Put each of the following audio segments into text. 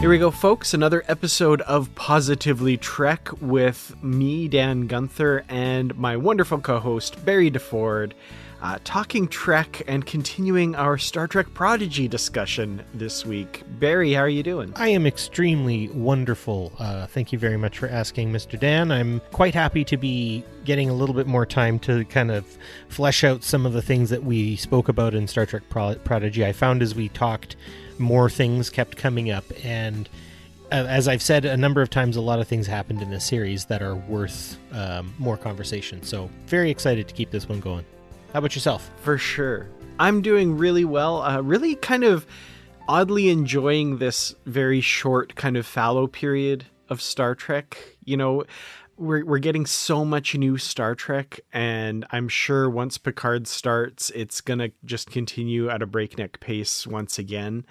Here we go, folks. Another episode of Positively Trek with me, Dan Gunther, and my wonderful co host, Barry DeFord, uh, talking Trek and continuing our Star Trek Prodigy discussion this week. Barry, how are you doing? I am extremely wonderful. Uh, thank you very much for asking, Mr. Dan. I'm quite happy to be getting a little bit more time to kind of flesh out some of the things that we spoke about in Star Trek Pro- Prodigy. I found as we talked, more things kept coming up and uh, as I've said a number of times, a lot of things happened in this series that are worth um, more conversation. So, very excited to keep this one going. How about yourself? For sure. I'm doing really well. Uh, really kind of oddly enjoying this very short, kind of fallow period of Star Trek. You know, we're, we're getting so much new Star Trek, and I'm sure once Picard starts, it's to just continue at a breakneck pace once again.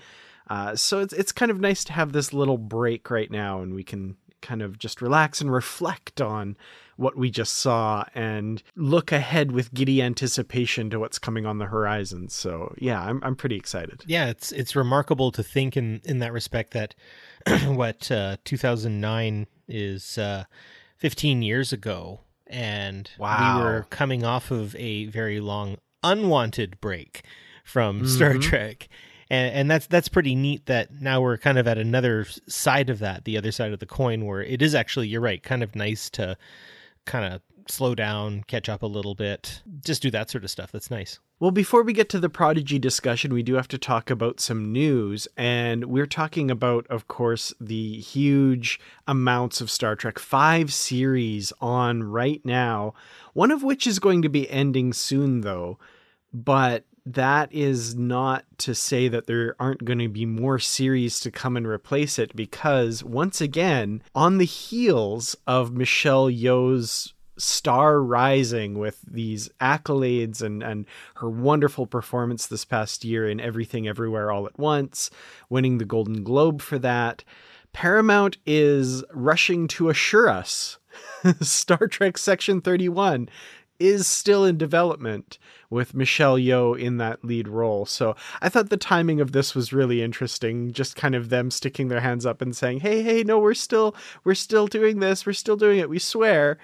Uh, so it's it's kind of nice to have this little break right now, and we can kind of just relax and reflect on what we just saw and look ahead with giddy anticipation to what's coming on the horizon. So yeah, I'm I'm pretty excited. Yeah, it's it's remarkable to think in in that respect that what uh, 2009 is uh, 15 years ago, and wow. we were coming off of a very long unwanted break from mm-hmm. Star Trek and and that's that's pretty neat that now we're kind of at another side of that the other side of the coin where it is actually you're right kind of nice to kind of slow down catch up a little bit just do that sort of stuff. That's nice. Well before we get to the prodigy discussion we do have to talk about some news and we're talking about of course the huge amounts of star trek 5 series on right now one of which is going to be ending soon though but that is not to say that there aren't going to be more series to come and replace it because once again on the heels of Michelle Yeoh's star rising with these accolades and and her wonderful performance this past year in Everything Everywhere All at Once winning the Golden Globe for that Paramount is rushing to assure us Star Trek Section 31 is still in development with Michelle Yeoh in that lead role. So I thought the timing of this was really interesting. Just kind of them sticking their hands up and saying, "Hey, hey, no, we're still we're still doing this. We're still doing it. We swear."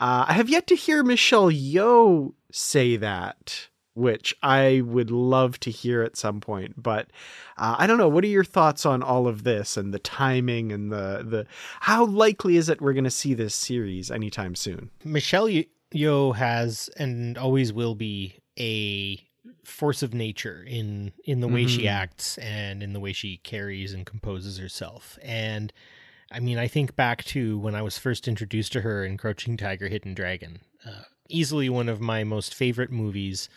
Uh, I have yet to hear Michelle Yeoh say that, which I would love to hear at some point. But uh, I don't know. What are your thoughts on all of this and the timing and the the how likely is it we're going to see this series anytime soon? Michelle Yeoh has and always will be a force of nature in in the way mm-hmm. she acts and in the way she carries and composes herself. And I mean, I think back to when I was first introduced to her in Crouching Tiger, Hidden Dragon. Uh, easily one of my most favorite movies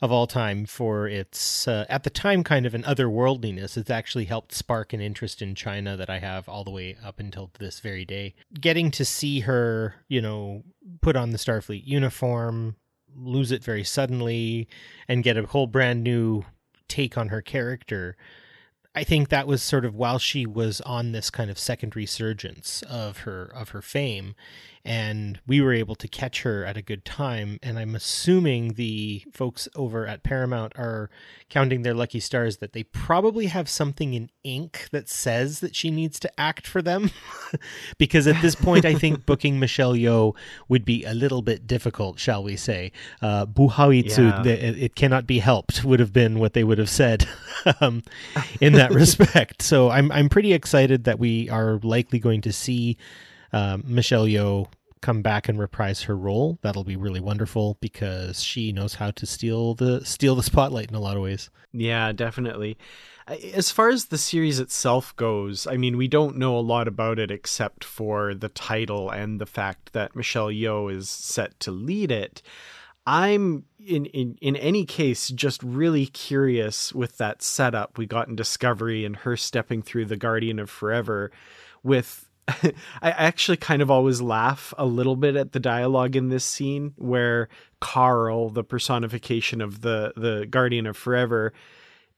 of all time for its uh, at the time kind of an otherworldliness it's actually helped spark an interest in china that i have all the way up until this very day getting to see her you know put on the starfleet uniform lose it very suddenly and get a whole brand new take on her character I think that was sort of while she was on this kind of second resurgence of her of her fame and we were able to catch her at a good time. And I'm assuming the folks over at Paramount are counting their lucky stars that they probably have something in ink that says that she needs to act for them. because at this point, I think booking Michelle Yeoh would be a little bit difficult, shall we say. Uh, Buhaitsu, yeah. it cannot be helped, would have been what they would have said um, in that respect. So I'm, I'm pretty excited that we are likely going to see um, Michelle Yeoh come back and reprise her role. That'll be really wonderful because she knows how to steal the steal the spotlight in a lot of ways. Yeah, definitely. As far as the series itself goes, I mean, we don't know a lot about it except for the title and the fact that Michelle Yeoh is set to lead it. I'm in, in in any case just really curious with that setup we got in Discovery and her stepping through the Guardian of Forever with I actually kind of always laugh a little bit at the dialogue in this scene where Carl, the personification of the the Guardian of Forever,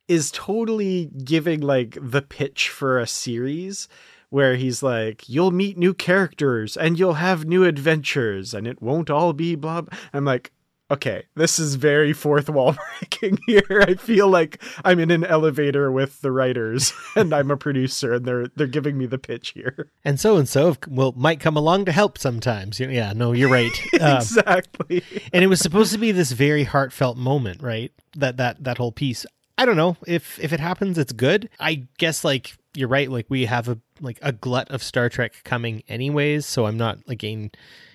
is totally giving like the pitch for a series where he's like, "You'll meet new characters and you'll have new adventures, and it won't all be blah." blah. I'm like, okay, this is very fourth wall breaking here. I feel like I'm in an elevator with the writers and I'm a producer and they're they're giving me the pitch here. And so and so will might come along to help sometimes. Yeah, no, you're right. Um, exactly. and it was supposed to be this very heartfelt moment, right? That that that whole piece. I don't know if if it happens, it's good. I guess like you're right. Like we have a like a glut of Star Trek coming anyways, so I'm not again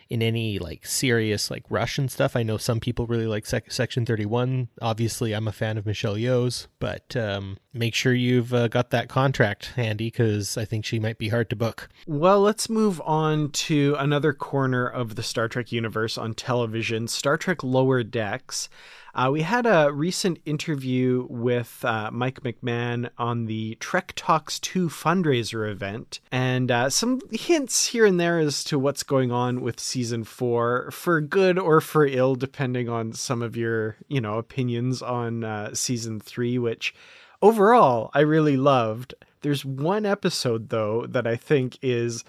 in any like serious like Russian stuff. I know some people really like sec- Section 31. Obviously, I'm a fan of Michelle Yeoh's, but um, make sure you've uh, got that contract handy because I think she might be hard to book. Well, let's move on to another corner of the Star Trek universe on television Star Trek Lower Decks. Uh, we had a recent interview with uh, Mike McMahan on the Trek Talks 2 fundraiser event, and uh, some hints here and there as to what's going on with season four, for good or for ill, depending on some of your, you know, opinions on uh, season three, which overall I really loved. There's one episode though that I think is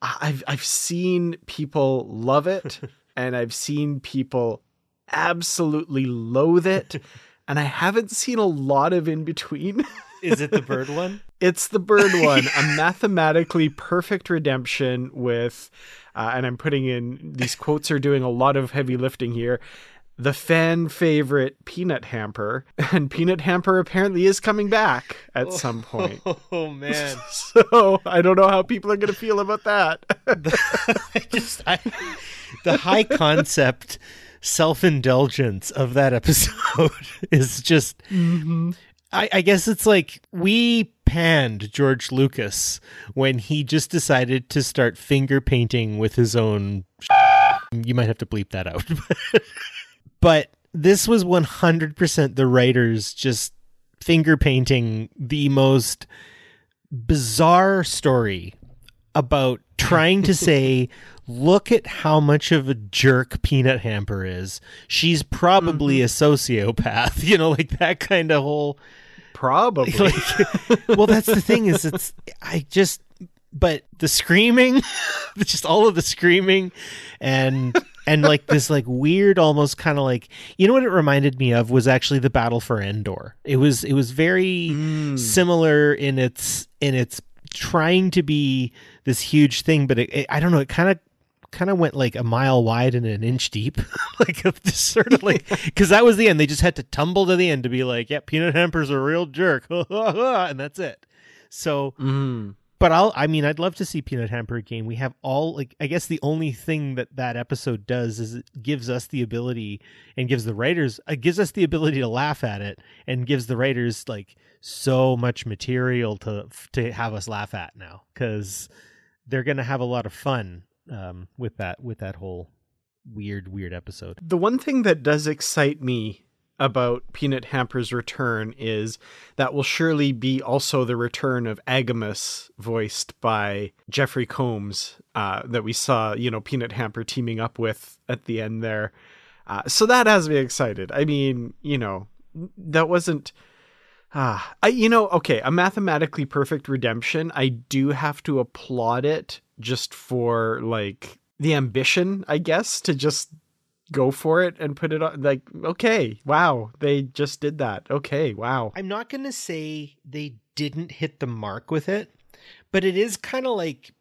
I've I've seen people love it and I've seen people absolutely loathe it. and I haven't seen a lot of in between. Is it the bird one? It's the bird one. A mathematically perfect redemption with, uh, and I'm putting in these quotes are doing a lot of heavy lifting here. The fan favorite Peanut Hamper, and Peanut Hamper apparently is coming back at oh, some point. Oh man! So I don't know how people are going to feel about that. I just, I, the high concept self indulgence of that episode is just. Mm-hmm. I, I guess it's like we panned George Lucas when he just decided to start finger painting with his own. You might have to bleep that out. but this was 100% the writers just finger painting the most bizarre story about trying to say look at how much of a jerk Peanut Hamper is. She's probably mm-hmm. a sociopath, you know, like that kind of whole. Probably. Like, well, that's the thing is, it's I just, but the screaming, just all of the screaming, and and like this like weird, almost kind of like you know what it reminded me of was actually the Battle for Endor. It was it was very mm. similar in its in its trying to be this huge thing, but it, it, I don't know. It kind of kind of went like a mile wide and an inch deep, like just sort of like because that was the end. They just had to tumble to the end to be like, "Yeah, Peanut Hamper's a real jerk," and that's it. So, mm. but I'll. I mean, I'd love to see Peanut Hamper again. We have all like. I guess the only thing that that episode does is it gives us the ability and gives the writers uh, gives us the ability to laugh at it and gives the writers like so much material to to have us laugh at now because they're gonna have a lot of fun um, with that with that whole weird weird episode. The one thing that does excite me about Peanut Hamper's return is that will surely be also the return of AGIMUS, voiced by Jeffrey Combs, uh, that we saw, you know, Peanut Hamper teaming up with at the end there. Uh, so that has me excited. I mean, you know, that wasn't. Ah, I you know, okay, a mathematically perfect redemption. I do have to applaud it just for like the ambition, I guess, to just go for it and put it on like okay wow they just did that okay wow i'm not going to say they didn't hit the mark with it but it is kind of like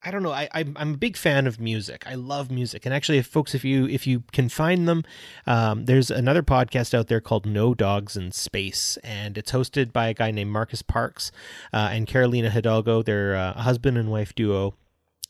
I don't know. I, I'm a big fan of music. I love music, and actually, if folks, if you if you can find them, um, there's another podcast out there called No Dogs in Space, and it's hosted by a guy named Marcus Parks uh, and Carolina Hidalgo. They're a husband and wife duo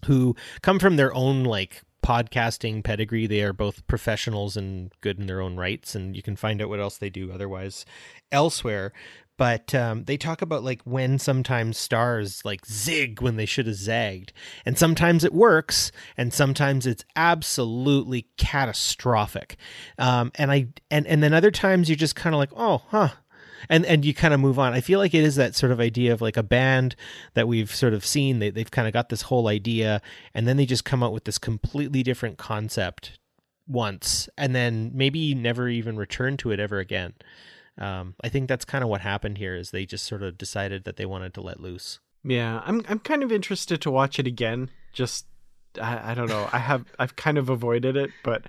who come from their own like podcasting pedigree. They are both professionals and good in their own rights, and you can find out what else they do otherwise elsewhere. But um, they talk about like when sometimes stars like zig when they should have zagged, and sometimes it works, and sometimes it's absolutely catastrophic. Um, and I and and then other times you're just kind of like, oh, huh, and and you kind of move on. I feel like it is that sort of idea of like a band that we've sort of seen. They they've kind of got this whole idea, and then they just come out with this completely different concept once, and then maybe never even return to it ever again. Um, I think that's kind of what happened here. Is they just sort of decided that they wanted to let loose. Yeah, I'm I'm kind of interested to watch it again. Just I, I don't know. I have I've kind of avoided it, but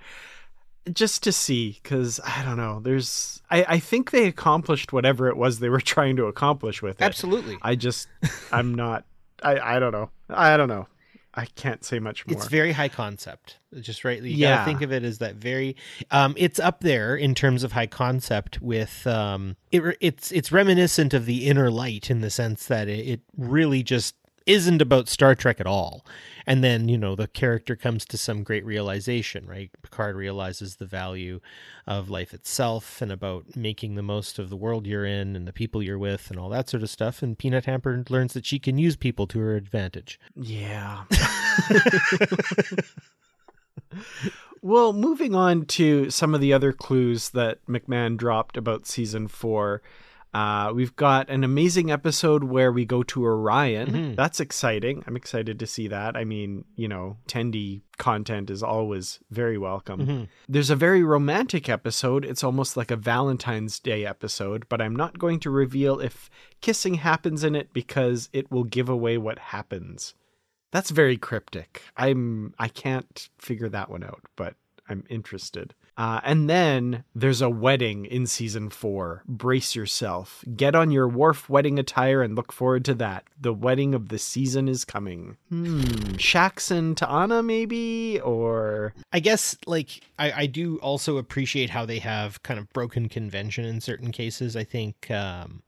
just to see because i don't know there's I, I think they accomplished whatever it was they were trying to accomplish with it. Absolutely. I just i'm not i i don't know i don't know i can't say much more. it's very high concept just right you yeah. think of it as that very um it's up there in terms of high concept with um it, it's it's reminiscent of the inner light in the sense that it, it really just isn't about Star Trek at all. And then, you know, the character comes to some great realization, right? Picard realizes the value of life itself and about making the most of the world you're in and the people you're with and all that sort of stuff. And Peanut Hamper learns that she can use people to her advantage. Yeah. well, moving on to some of the other clues that McMahan dropped about season four. Uh, we've got an amazing episode where we go to Orion. Mm-hmm. That's exciting. I'm excited to see that. I mean, you know, Tendi content is always very welcome. Mm-hmm. There's a very romantic episode. It's almost like a Valentine's Day episode, but I'm not going to reveal if kissing happens in it because it will give away what happens. That's very cryptic. I'm I can't figure that one out, but I'm interested. Uh, and then there's a wedding in season four. Brace yourself. Get on your wharf wedding attire and look forward to that. The wedding of the season is coming. Hmm. Shax and T'Ana, maybe? Or. I guess, like, I, I do also appreciate how they have kind of broken convention in certain cases. I think um,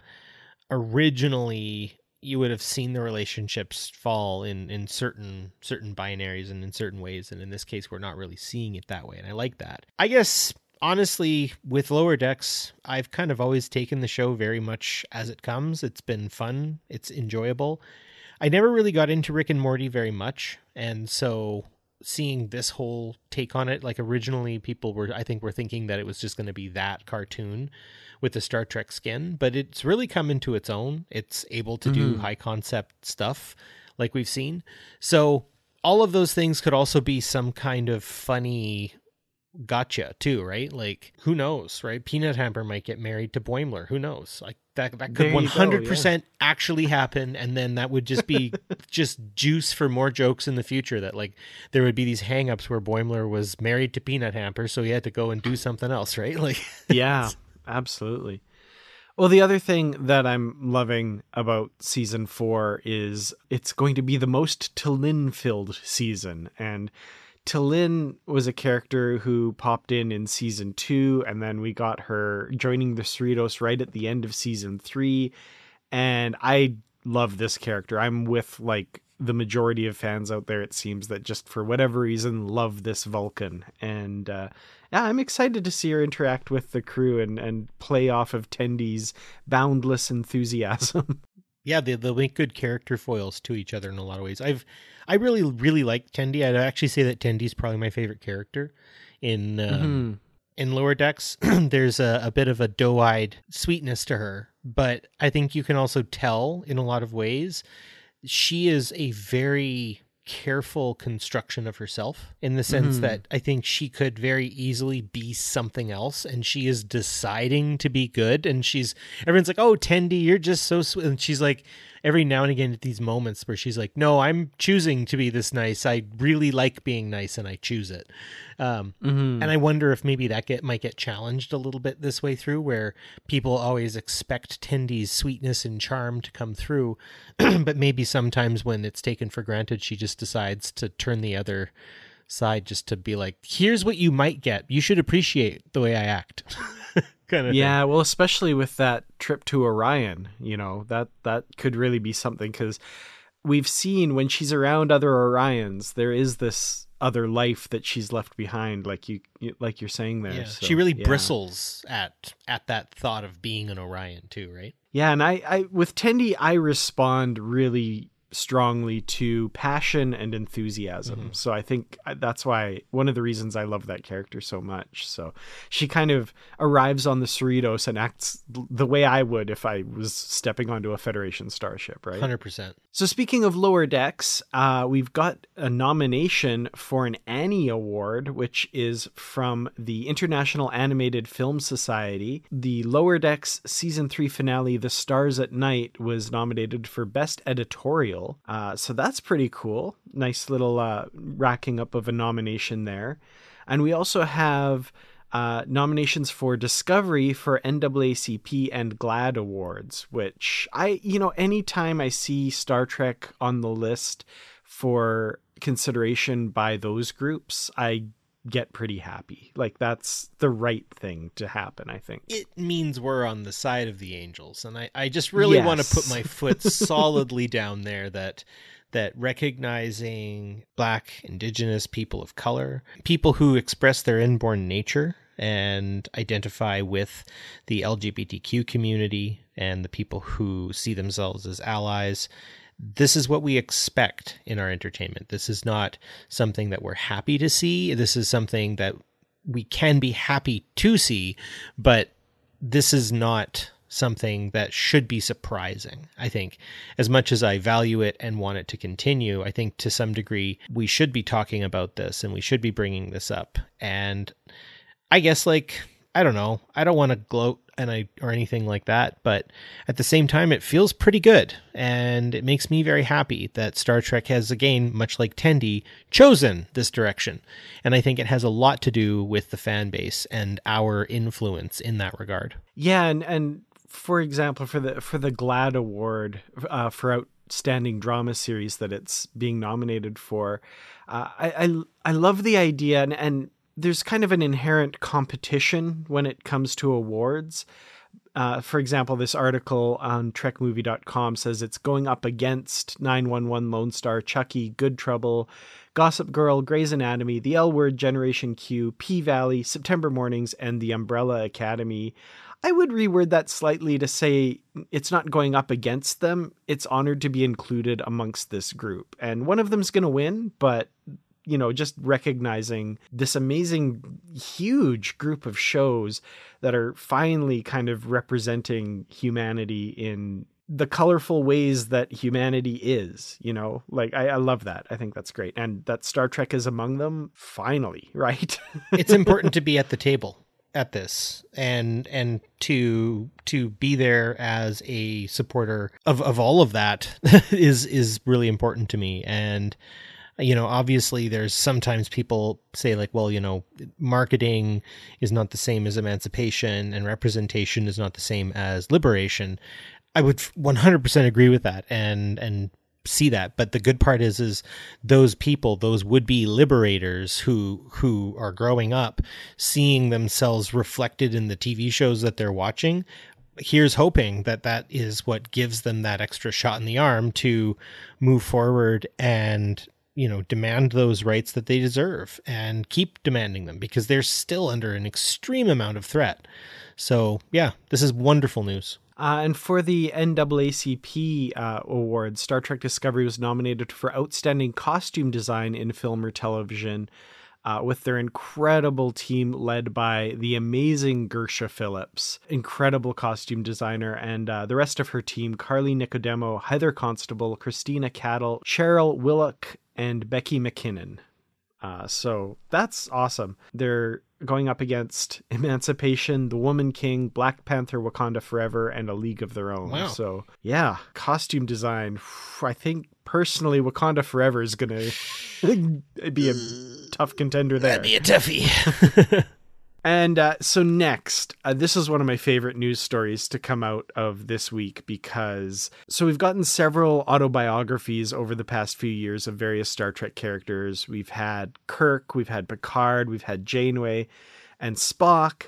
originally you would have seen the relationships fall in in certain certain binaries and in certain ways. And in this case we're not really seeing it that way. And i like that. I guess honestly with lower decks i've kind of always taken the show very much as it comes. It's been fun. It's enjoyable. I never really got into rick and morty very much. And so seeing this whole take on it like originally people were i think were thinking that it was just going to be that cartoon with the Star Trek skin, but it's really come into its own. It's able to mm-hmm. do high concept stuff like we've seen. So all of those things could also be some kind of funny gotcha too, right? Like who knows, right? Peanut Hamper might get married to Boimler. Who knows? Like that that could one hundred percent actually happen, and then that would just be just juice for more jokes in the future. That like there would be these hangups where Boimler was married to Peanut Hamper, so he had to go and do something else, right? Like yeah, Absolutely. Well, the other thing that I'm loving about season four is it's going to be the most T'Lyn filled season. And T'Lyn was a character who popped in in season two, and then we got her joining the Cerritos right at the end of season three. And I love this character. I'm with like the majority of fans out there, it seems, that just for whatever reason love this Vulcan. And uh, I'm excited to see her interact with the crew and, and play off of Tendi's boundless enthusiasm. yeah, they they'll make good character foils to each other in a lot of ways. I've I really really like Tendi. I'd actually say that Tendi's probably my favorite character in um, mm-hmm. in Lower Decks. there's a, a bit of a doe-eyed sweetness to her, but I think you can also tell in a lot of ways she is a very careful construction of herself in the sense mm. that I think she could very easily be something else and she is deciding to be good and she's everyone's like oh Tendi, you're just so sweet and she's like every now and again at these moments where she's like, "No, I'm choosing to be this nice. I really like being nice, and I choose it." Um, Mm-hmm. And I wonder if maybe that get might get challenged a little bit this way through, where people always expect Tendi's sweetness and charm to come through, but maybe sometimes when it's taken for granted, she just decides to turn the other side just to be like, "Here's what you might get. You should appreciate the way I act." kind of yeah, well, especially with that trip to Orion, you know that that could really be something because we've seen when she's around other Orions, there is this other life that she's left behind, like you, you like you're saying there. Yeah, so, she really yeah. bristles at at that thought of being an Orion too, right? Yeah, and I, I with Tendi, I respond really strongly to passion and enthusiasm. Mm-hmm. So I think that's why one of the reasons I love that character so much. So she kind of arrives on the Cerritos and acts the way I would if I was stepping onto a Federation starship, right? Hundred percent. So speaking of lower decks, uh, we've got a nomination for an Annie Award, which is from the International Animated Film Society. The Lower Decks season three finale, "The Stars at Night," was nominated for best editorial. Uh, so that's pretty cool. Nice little uh, racking up of a nomination there, and we also have uh, nominations for Discovery for NAACP and GLAAD awards, which I, you know, anytime I see Star Trek on the list for consideration by those groups, I get pretty happy. Like that's the right thing to happen, I think. It means we're on the side of the angels, and I, I just really want to put my foot solidly down there that that recognizing black indigenous people of color people who express their inborn nature and identify with the lgbtq community and the people who see themselves as allies this is what we expect in our entertainment this is not something that we're happy to see this is something that we can be happy to see but this is not something that should be surprising. I think, as much as I value it and want it to continue, I think to some degree we should be talking about this and we should be bringing this up. And I guess, like, I don't know, I don't want to gloat and I or anything like that, but at the same time, it feels pretty good, and it makes me very happy that Star Trek has again, much like Tendi, chosen this direction. And I think it has a lot to do with the fan base and our influence in that regard. Yeah, and and for example, for the for the GLAAD award uh, for outstanding drama series that it's being nominated for, uh, I, I I love the idea, and and there's kind of an inherent competition when it comes to awards. Uh, for example, this article on TrekMovie.com says it's going up against 911 Lone Star, Chucky, Good Trouble, Gossip Girl, Grey's Anatomy, The L Word, Generation Q, P Valley, September Mornings, and The Umbrella Academy. I would reword that slightly to say it's not going up against them. It's honored to be included amongst this group. And one of them's going to win, but you know, just recognizing this amazing, huge group of shows that are finally kind of representing humanity in the colorful ways that humanity is, you know, like I, I love that. I think that's great. And that Star Trek is among them, finally, right? it's important to be at the table at this and and to to be there as a supporter of of all of that is is really important to me and you know obviously there's sometimes people say like well you know marketing is not the same as emancipation and representation is not the same as liberation. I would 100% agree with that and and see that. But the good part is is those people those would be liberators who who are growing up seeing themselves reflected in the TV shows that they're watching. Here's hoping that that is what gives them that extra shot in the arm to move forward and you know demand those rights that they deserve and keep demanding them because they're still under an extreme amount of threat. So yeah this is wonderful news. Uh, and for the NAACP uh, award, Star Trek Discovery was nominated for Outstanding Costume Design in Film or Television, uh, with their incredible team led by the amazing Gersha Phillips, incredible costume designer, and uh, the rest of her team Carly Nicodemo, Heather Constable, Christina Cattle, Cheryl Willock, and Becky McKinnon. Uh, so that's awesome. They're going up against Emancipation, The Woman King, Black Panther, Wakanda Forever, and A League of Their Own. Wow. So, yeah, costume design. I think personally, Wakanda Forever is going to be a tough contender there. That'd be a toughie. And uh, so, next, uh, this is one of my favorite news stories to come out of this week because so we've gotten several autobiographies over the past few years of various Star Trek characters. We've had Kirk, we've had Picard, we've had Janeway, and Spock.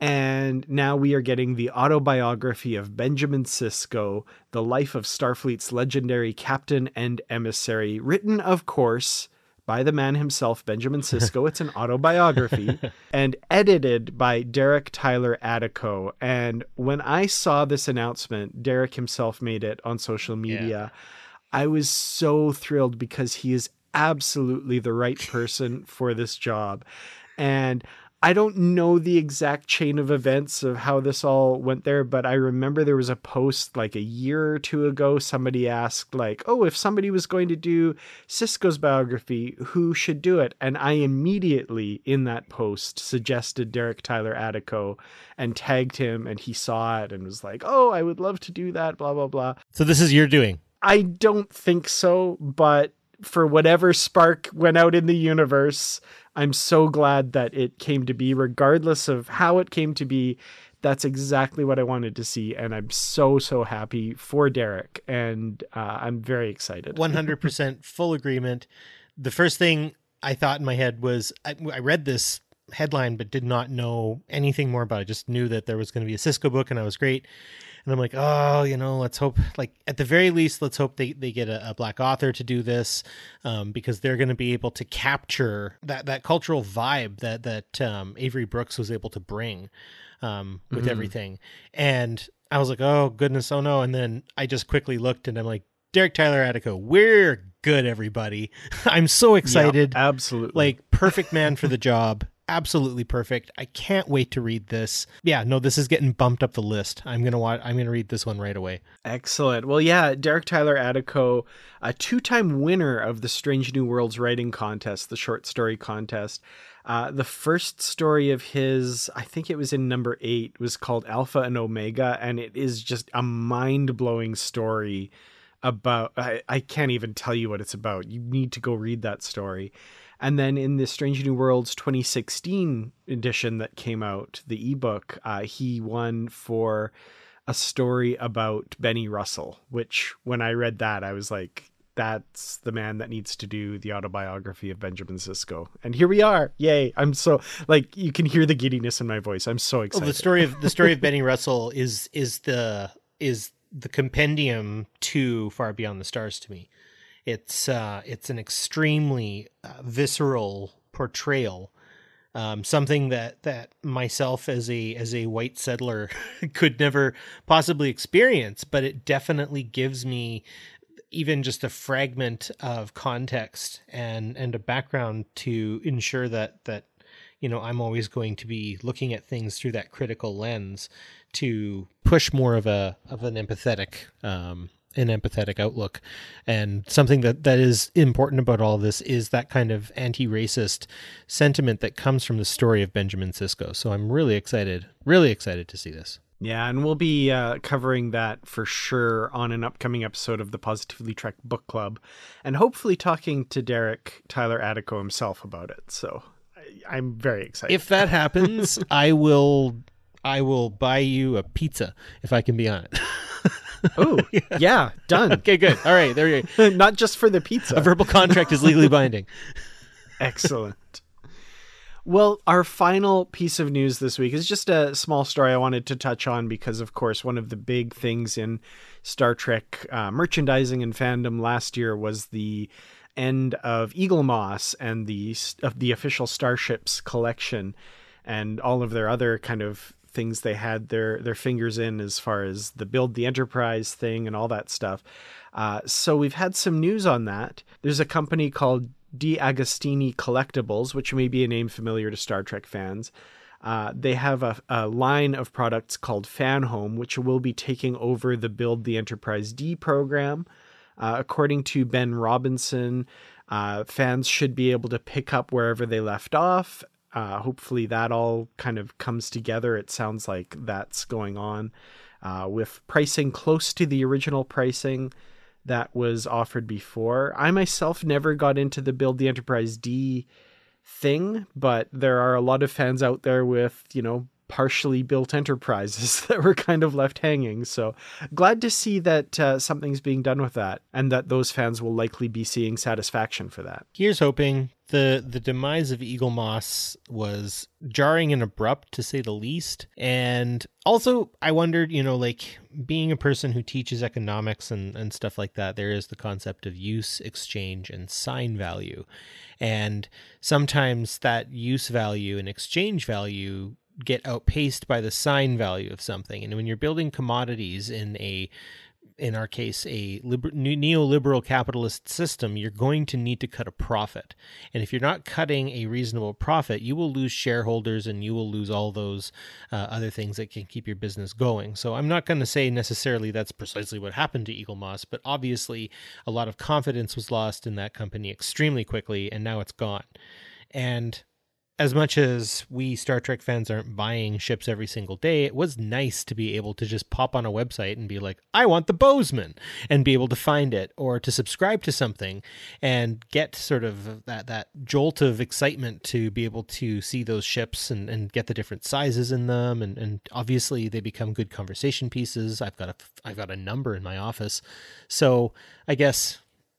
And now we are getting the autobiography of Benjamin Sisko, the life of Starfleet's legendary captain and emissary, written, of course, by the man himself, Benjamin Sisko. It's an autobiography and edited by Derek Tyler Attico. And when I saw this announcement, Derek himself made it on social media. I was so thrilled because he is absolutely the right person for this job. And I don't know the exact chain of events of how this all went there, but I remember there was a post like a year or two ago. Somebody asked, like, oh, if somebody was going to do Sisko's biography, who should do it? And I immediately in that post suggested Derek Tyler Attico and tagged him, and he saw it and was like, oh, I would love to do that, blah, blah, blah. so this is your doing. I don't think so, but for whatever spark went out in the universe, I'm so glad that it came to be, regardless of how it came to be. That's exactly what I wanted to see, and I'm so so happy for Derek, and uh, I'm very excited. 100% full agreement. The first thing I thought in my head was I, I read this headline but did not know anything more about it. Just knew that there was going to be a Sisko book and I was great. And I'm like, oh, you know, let's hope, like, at the very least, let's hope they, they get a, a black author to do this um, because they're going to be able to capture that, that cultural vibe that, that um, Avery Brooks was able to bring um, with Mhm. everything. And I was like, oh, goodness, oh no. And then I just quickly looked and I'm like, Derek Tyler Attico, we're good, everybody. I'm so excited. Yeah, absolutely. Like, perfect man for the job. Absolutely perfect. I can't wait to read this. Yeah, no, this is getting bumped up the list. I'm gonna watch. I'm gonna read this one right away. Excellent. Well, yeah, Derek Tyler Attico, a two time winner of the Strange New Worlds writing contest, the short story contest. Uh, the first story of his, I think it was in number eight, was called Alpha and Omega, and it is just a mind blowing story about. I, I can't even tell you what it's about. You need to go read that story. And then in the Strange New Worlds 2016 edition that came out, the ebook, uh, he won for a story about Benny Russell, which when I read that, I was like, that's the man that needs to do the autobiography of Benjamin Sisko. And here we are. Yay. I'm so like you can hear the giddiness in my voice. I'm so Oh, excited. the story of the story of Benny Russell is is the is the compendium to Far Beyond the Stars to me. It's uh, it's an extremely uh, visceral portrayal, um, something that that myself as a as a white settler could never possibly experience, but it definitely gives me even just a fragment of context and and a background to ensure that that you know i'm always going to be looking at things through that critical lens to push more of a of an empathetic um an empathetic outlook and something that that is important about all of this is that kind of anti-racist sentiment that comes from the story of benjamin sisko so i'm really excited really excited to see this Yeah, and we'll be uh, covering that for sure on an upcoming episode of the Positively Trek Book Club, and hopefully talking to Derek Tyler Attico himself about it. So I, I'm very excited. if that happens i will i will buy you a pizza if i can be on it oh yeah, done. okay good all right there you go Not just for the pizza. a verbal contract is legally binding Excellent. Well, our final piece of news this week is just a small story I wanted to touch on because, of course, one of the big things in Star Trek uh, merchandising and fandom last year was the end of Eaglemoss and the of the official Starships collection and all of their other kind of things they had their their fingers in as far as the build the enterprise thing and all that stuff. Uh, so we've had some news on that. There's a company called Agostini Collectibles, which may be a name familiar to Star Trek fans. Uh, they have a, a line of products called Fanhome, which will be taking over the Build the Enterprise D program. Uh, according to Ben Robinson, uh, fans should be able to pick up wherever they left off. Uh, hopefully, that all kind of comes together. It sounds like that's going on uh, with pricing close to the original pricing that was offered before. I myself never got into the Build the Enterprise D thing, but there are a lot of fans out there with, you know, partially built enterprises that were kind of left hanging. So glad to see that uh, something's being done with that and that those fans will likely be seeing satisfaction for that. Here's hoping the the demise of Eaglemoss was jarring and abrupt to say the least. And also I wondered, you know, like being a person who teaches economics and, and stuff like that, there is the concept of use, exchange, and sign value. And sometimes that use value and exchange value get outpaced by the sign value of something. And when you're building commodities in a in our case, a liber- neoliberal capitalist system, you're going to need to cut a profit. And if you're not cutting a reasonable profit, you will lose shareholders and you will lose all those uh, other things that can keep your business going. So I'm not going to say necessarily that's precisely what happened to Eaglemoss, but obviously a lot of confidence was lost in that company extremely quickly, and now it's gone. And as much as we Star Trek fans aren't buying ships every single day, it was nice to be able to just pop on a website and be like, I want the Bozeman and be able to find it or to subscribe to something and get sort of that, that jolt of excitement to be able to see those ships and, and get the different sizes in them. And, and obviously they become good conversation pieces. I've got a, I've got a number in my office. So I guess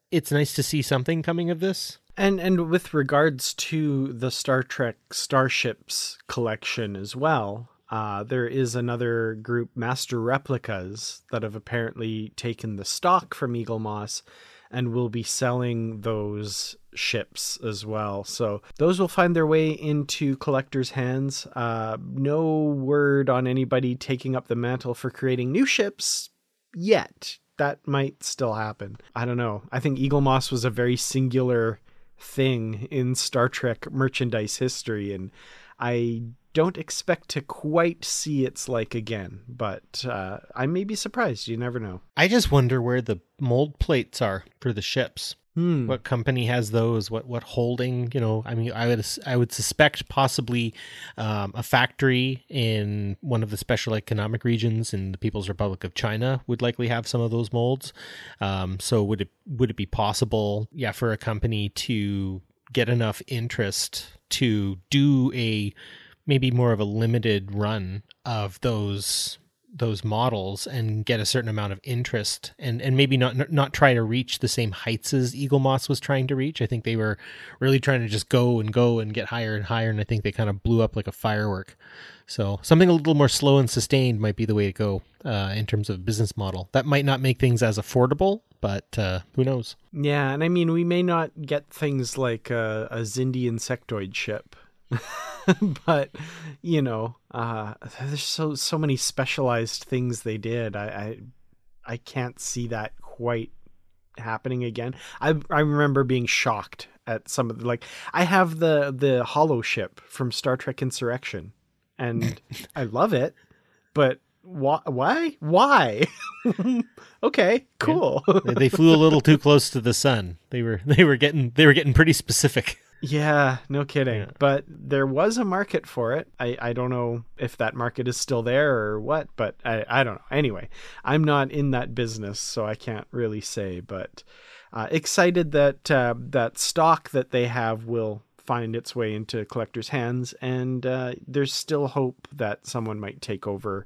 it's nice to see something coming of this. And and with regards to the Star Trek Starships collection as well, uh, there is another group, Master Replicas, that have apparently taken the stock from Eaglemoss and will be selling those ships as well. So those will find their way into collectors' hands. Uh, no word on anybody taking up the mantle for creating new ships yet. That might still happen. I don't know. I think Eaglemoss was a very singular thing in Star Trek merchandise history, and I don't expect to quite see its like again, but uh, I may be surprised. You never know. I just wonder where the mold plates are for the ships. Hmm. What company has those? What what holding? You know, I mean, I would I would suspect possibly um, a factory in one of the special economic regions in the People's Republic of China would likely have some of those molds. Um, so would it would it be possible, yeah, for a company to get enough interest to do a maybe more of a limited run of those those models and get a certain amount of interest and and maybe not not try to reach the same heights as Eaglemoss was trying to reach. I think they were really trying to just go and go and get higher and higher and I think they kind of blew up like a firework. So something a little more slow and sustained might be the way to go uh, in terms of business model. That might not make things as affordable, but uh, who knows? Yeah, and I mean we may not get things like a, a Xindi insectoid ship. but you know, uh, there's so so many specialized things they did. I, I I can't see that quite happening again. I I remember being shocked at some of the like I have the the hollow ship from Star Trek Insurrection and I love it, but why why why okay cool yeah. they flew a little too close to the sun they were they were getting they were getting pretty specific yeah, no kidding. Yeah. But there was a market for it. I, I don't know if that market is still there or what, but I, I don't know. Anyway, I'm not in that business, so I can't really say. But uh, excited that uh, that stock that they have will find its way into collectors' hands, and uh, there's still hope that someone might take over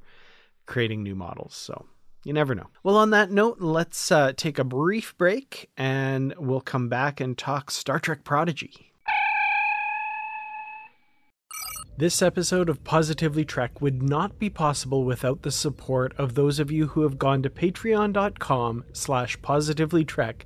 creating new models. So you never know. Well, on that note, let's uh, take a brief break and we'll come back and talk Star Trek Prodigy. This episode of Positively Trek would not be possible without the support of those of you who have gone to patreon.com slash positivelytrek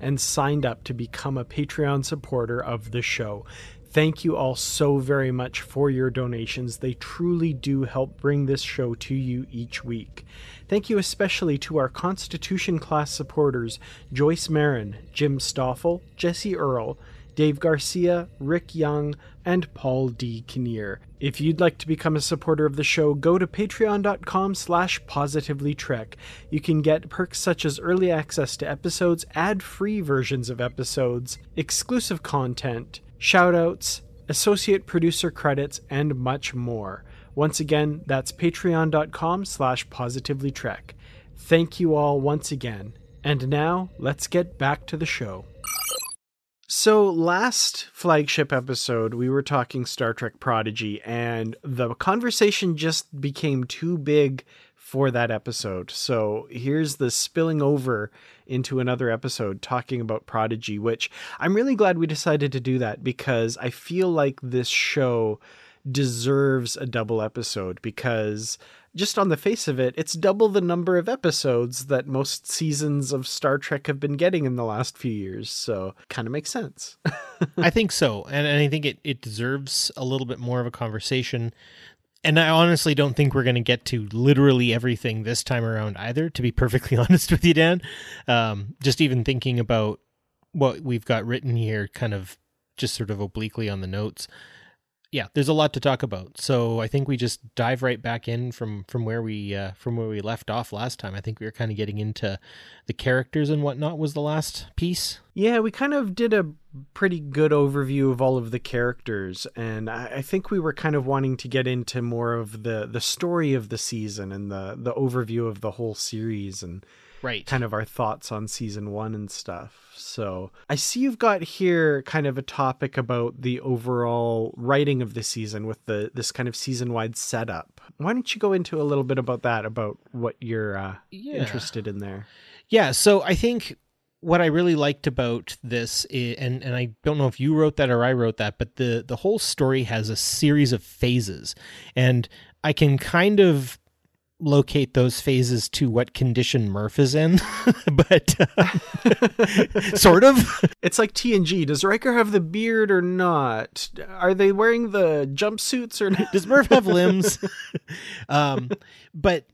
and signed up to become a Patreon supporter of the show. Thank you all so very much for your donations. They truly do help bring this show to you each week. Thank you especially to our Constitution class supporters Joyce Marin, Jim Stoffel, Jesse Earl, Dave Garcia, Rick Young, and Paul D. Kinnear. If you'd like to become a supporter of the show, go to patreon.com slash positivelytrek. You can get perks such as early access to episodes, ad-free versions of episodes, exclusive content, shoutouts, associate producer credits, and much more. Once again, that's patreon.com slash positivelytrek. Thank you all once again. And now, let's get back to the show. So, last flagship episode, we were talking Star Trek Prodigy, and the conversation just became too big for that episode. So, here's the spilling over into another episode talking about Prodigy, which I'm really glad we decided to do that because I feel like this show deserves a double episode because just on the face of it, it's double the number of episodes that most seasons of Star Trek have been getting in the last few years. So, kind of makes sense. I think so. And, and I think it, it deserves a little bit more of a conversation. And I honestly don't think we're going to get to literally everything this time around either, to be perfectly honest with you, Dan. Um, just even thinking about what we've got written here, kind of just sort of obliquely on the notes yeah, there's a lot to talk about. So I think we just dive right back in from from where we uh, from where we left off last time. I think we were kind of getting into the characters and whatnot. Was the last piece? Yeah, we kind of did a pretty good overview of all of the characters, and I, I think we were kind of wanting to get into more of the the story of the season and the the overview of the whole series and right. kind of our thoughts on season one and stuff. So i see you've got here kind of a topic about the overall writing of the season with the this kind of season wide setup. Why don't you go into a little bit about that about what you're uh, yeah. interested in there? Yeah so i think what I really liked about this, is, and and I don't know if you wrote that or I wrote that, but the the whole story has a series of phases, and I can kind of locate those phases to what condition Murph is in, but uh, sort of. It's like TNG. Does Riker have the beard or not? Are they wearing the jumpsuits or not? Does Murph have limbs? um, but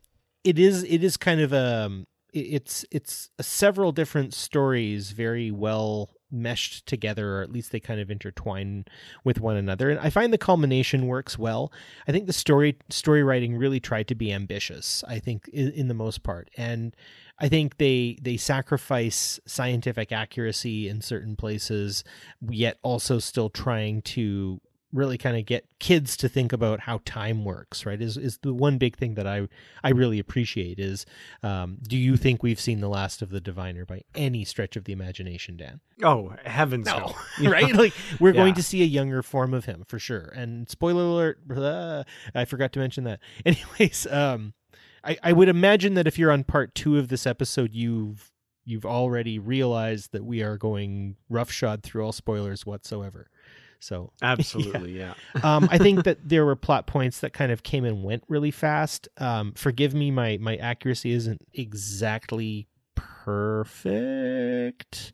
it is it is kind of a um, it's it's several different stories very well meshed together or at least they kind of intertwine with one another. And i find the culmination works well. I think the story story writing really tried to be ambitious i think in, in the most part. And i think they they sacrifice scientific accuracy in certain places yet also still trying to really kind of get kids to think about how time works right is is the one big thing that i i really appreciate is um, do you think we've seen the last of the diviner by any stretch of the imagination dan? Oh heavens no, no. right? Like we're yeah. going to see a younger form of him for sure. And spoiler alert blah, i forgot to mention that. Anyways um I, I would imagine that if you're on part two of this episode you've you've already realized that we are going roughshod through all spoilers whatsoever so absolutely, yeah. yeah. um, I think that there were plot points that kind of came and went really fast. Um, forgive me, my my accuracy isn't exactly perfect,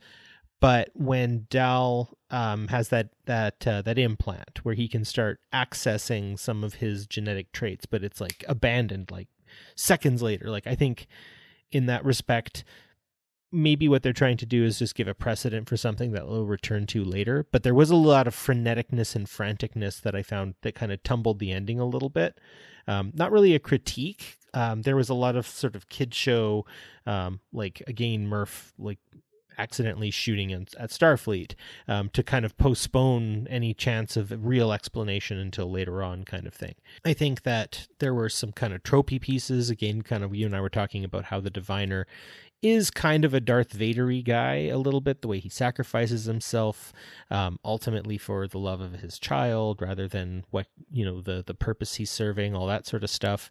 but when Dal um, has that that uh, that implant where he can start accessing some of his genetic traits, but it's like abandoned like seconds later. Like I think in that respect maybe what they're trying to do is just give a precedent for something that we'll return to later. But there was a lot of freneticness and franticness that I found that kind of tumbled the ending a little bit. Um, not really a critique. Um, there was a lot of sort of kid show, um, like again Murph like accidentally shooting at, at Starfleet um, to kind of postpone any chance of real explanation until later on, kind of thing. I think that there were some kind of tropey pieces. Again, kind of you and I were talking about how the diviner is kind of a Darth Vadery guy a little bit, the way he sacrifices himself um, ultimately for the love of his child rather than what you know the the purpose he's serving, all that sort of stuff.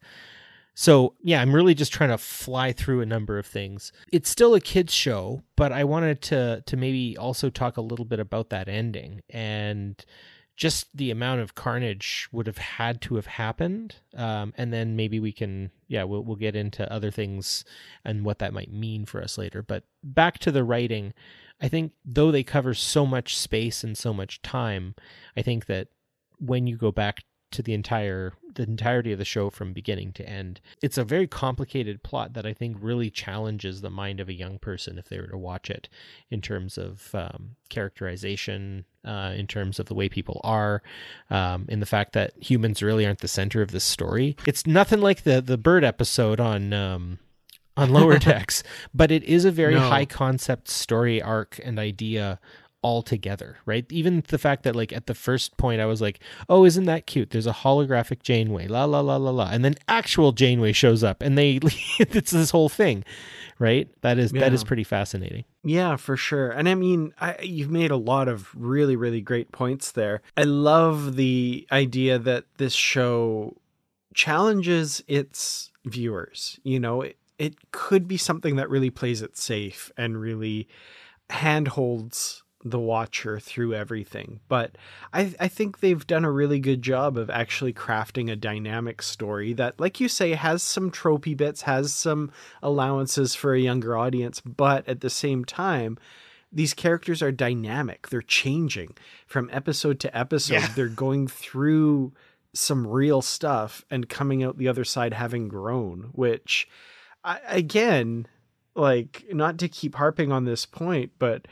So yeah, I'm really just trying to fly through a number of things. It's still a kids show, but I wanted to to maybe also talk a little bit about that ending and just the amount of carnage would have had to have happened um, and then maybe we can yeah we'll, we'll get into other things and what that might mean for us later but back to the writing i think though they cover so much space and so much time i think that when you go back to the entire the entirety of the show from beginning to end. It's a very complicated plot that I think really challenges the mind of a young person if they were to watch it in terms of um, characterization, uh, in terms of the way people are, um, in the fact that humans really aren't the center of this story. It's nothing like the the bird episode on. Um, on lower decks, but it is a very no. high concept story arc and idea altogether, right? Even the fact that like at the first point I was like, "Oh, isn't that cute? There's a holographic Janeway." La la la la la. And then actual Janeway shows up and they it's this whole thing, right? That is yeah. that is pretty fascinating. Yeah, for sure. And I mean, I, you've made a lot of really really great points there. I love the idea that this show challenges its viewers. You know, it, it could be something that really plays it safe and really handholds the watcher through everything. But I, I think they've done a really good job of actually crafting a dynamic story that, like you say, has some tropey bits, has some allowances for a younger audience, but at the same time, these characters are dynamic. They're changing from episode to episode. Yeah. They're going through some real stuff and coming out the other side having grown, which I, again, like not to keep harping on this point, but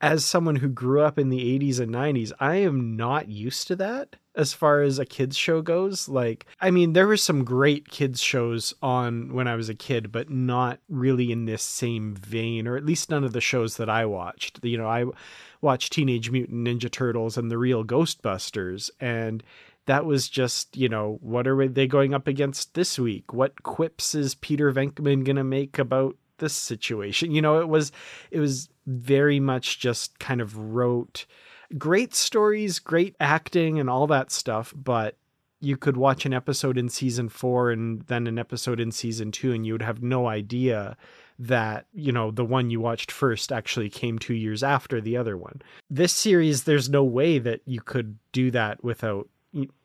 as someone who grew up in the 80s and 90s, I am not used to that as far as a kids show goes. Like, I mean, there were some great kids shows on when I was a kid, but not really in this same vein, or at least none of the shows that I watched. You know, I watched Teenage Mutant Ninja Turtles and the real Ghostbusters, and that was just, you know, what are they going up against this week? What quips is Peter Venkman going to make about this situation? You know, it was it was very much just kind of wrote great stories, great acting and all that stuff, but you could watch an episode in season 4 and then an episode in season 2 and you would have no idea that you know the one you watched first actually came 2 years after the other one. This series there's no way that you could do that without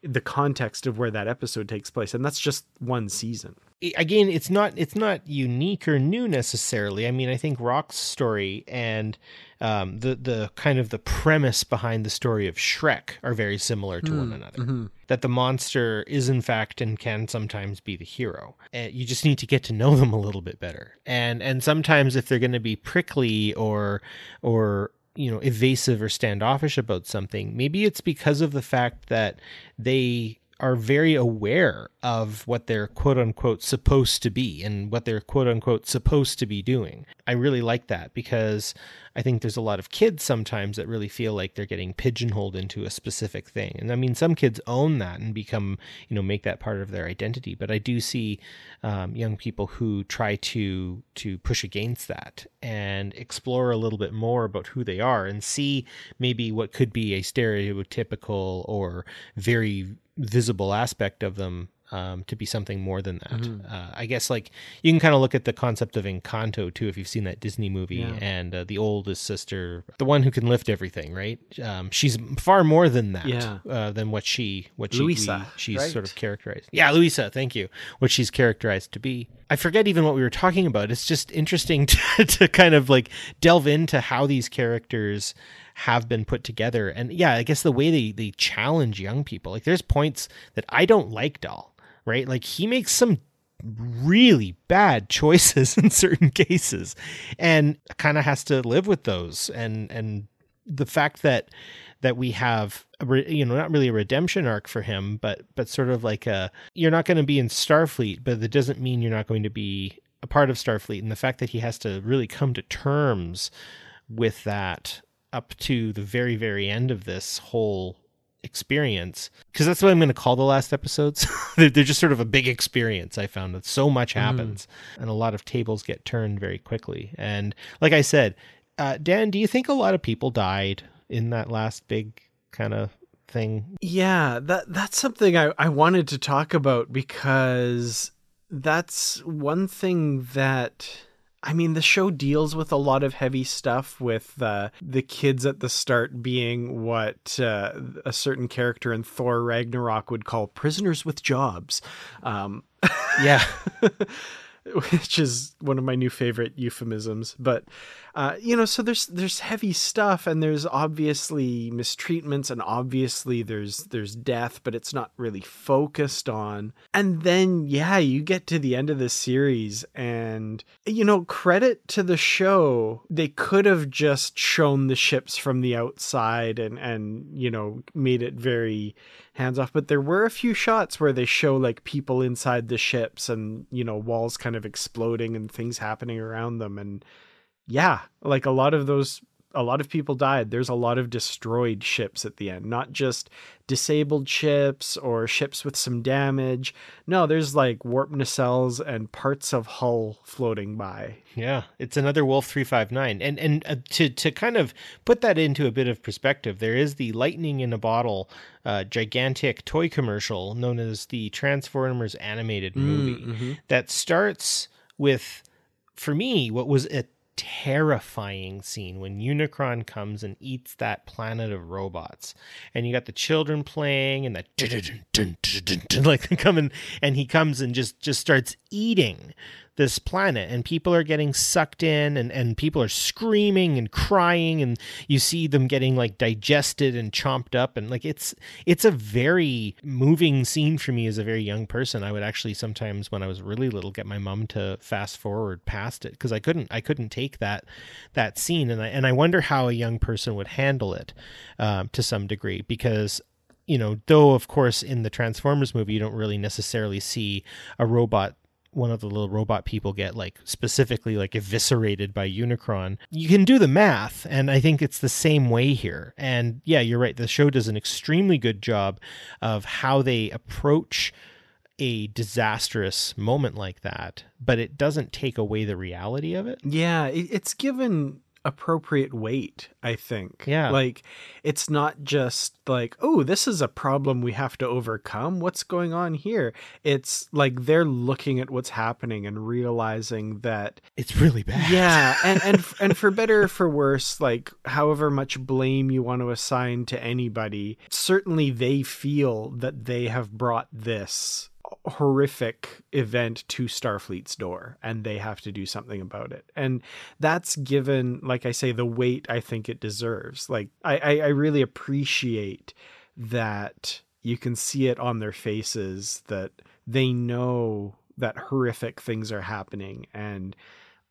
the context of where that episode takes place and that's just one season again it's not it's not unique or new necessarily. I mean i think Rok's story and um, the the kind of the premise behind the story of shrek are very similar to mm, one another. mm-hmm. that the monster is in fact and can sometimes be the hero. And you just need to get to know them a little bit better. And and sometimes if they're going to be prickly or or you know evasive or standoffish about something maybe it's because of the fact that they are very aware of what they're quote unquote supposed to be and what they're quote unquote supposed to be doing. I really like that because I think there's a lot of kids sometimes that really feel like they're getting pigeonholed into a specific thing. And I mean, some kids own that and become, you know, make that part of their identity. But I do see um, young people who try to to push against that and explore a little bit more about who they are and see maybe what could be a stereotypical or very visible aspect of them um, to be something more than that. Mm-hmm. Uh, I guess like you can kind of look at the concept of Encanto too, if you've seen that Disney movie, yeah. and uh, the oldest sister, the one who can lift everything, right? Um, she's far more than that, yeah. uh, than what she what Luisa, she she's right? sort of characterized. Yeah, Luisa, thank you. What she's characterized to be. I forget even what we were talking about. It's just interesting to, to kind of like delve into how these characters have been put together. And yeah, I guess the way they, they challenge young people, like there's points that I don't like Dal, right? Like he makes some really bad choices in certain cases and kind of has to live with those. And, and the fact that, that we have you know not really a redemption arc for him but but sort of like a you're not going to be in starfleet but that doesn't mean you're not going to be a part of starfleet and the fact that he has to really come to terms with that up to the very very end of this whole experience because that's what I'm going to call the last episodes. they're, they're, just sort of a big experience. I found that so much mm-hmm. happens mm. and a lot of tables get turned very quickly. And like I said, uh, Dan, do you think a lot of people died in that last big kind of thing? Yeah, that that's something I, I wanted to talk about because that's one thing that I mean, the show deals with a lot of heavy stuff with uh, the kids at the start being what uh, a certain character in Thor Ragnarok would call prisoners with jobs. Um, yeah. which is one of my new favorite euphemisms. But uh, you know, so there's there's heavy stuff, and there's obviously mistreatments, and obviously there's there's death, but it's not really focused on. And then yeah, you get to the end of the series, and you know, credit to the show, they could have just shown the ships from the outside and and you know made it very hands off. But there were a few shots where they show like people inside the ships and, you know, walls kind of exploding and things happening around them. And yeah, like a lot of those a lot of people died. There's a lot of destroyed ships at the end, not just disabled ships or ships with some damage. No, there's like warp nacelles and parts of hull floating by. Yeah, it's another Wolf 359. And and uh, to to kind of put that into a bit of perspective, there is the lightning in a bottle uh, gigantic toy commercial known as the Transformers animated movie mm-hmm. that starts with for me what was a terrifying scene when Unicron comes and eats that planet of robots. And you got the children playing and that like coming and he comes and just just starts eating this planet and people are getting sucked in and, and people are screaming and crying and you see them getting like digested and chomped up and like it's it's a very moving scene for me as a very young person. I would actually sometimes when i was really little get my mom to fast forward past it because i couldn't i couldn't take that that scene and i and i wonder how a young person would handle it um, to some degree because you know, though of course in the Transformers movie you don't really necessarily see a robot one of the little robot people get like specifically like eviscerated by Unicron. You can do the math, and I think it's the same way here. And yeah, you're right. The show does an extremely good job of how they approach a disastrous moment like that, but it doesn't take away the reality of it. Yeah, it's given appropriate weight, I think. Yeah. Like it's not just like, oh, this is a problem we have to overcome. What's going on here? It's like they're looking at what's happening and realizing that it's really bad. Yeah, and and and for better or for worse, like however much blame you want to assign to anybody, certainly they feel that they have brought this horrific event to Starfleet's door and they have to do something about it. And that's given, like I say, the weight I think it deserves. Like I, I, I really appreciate that you can see it on their faces that they know that horrific things are happening and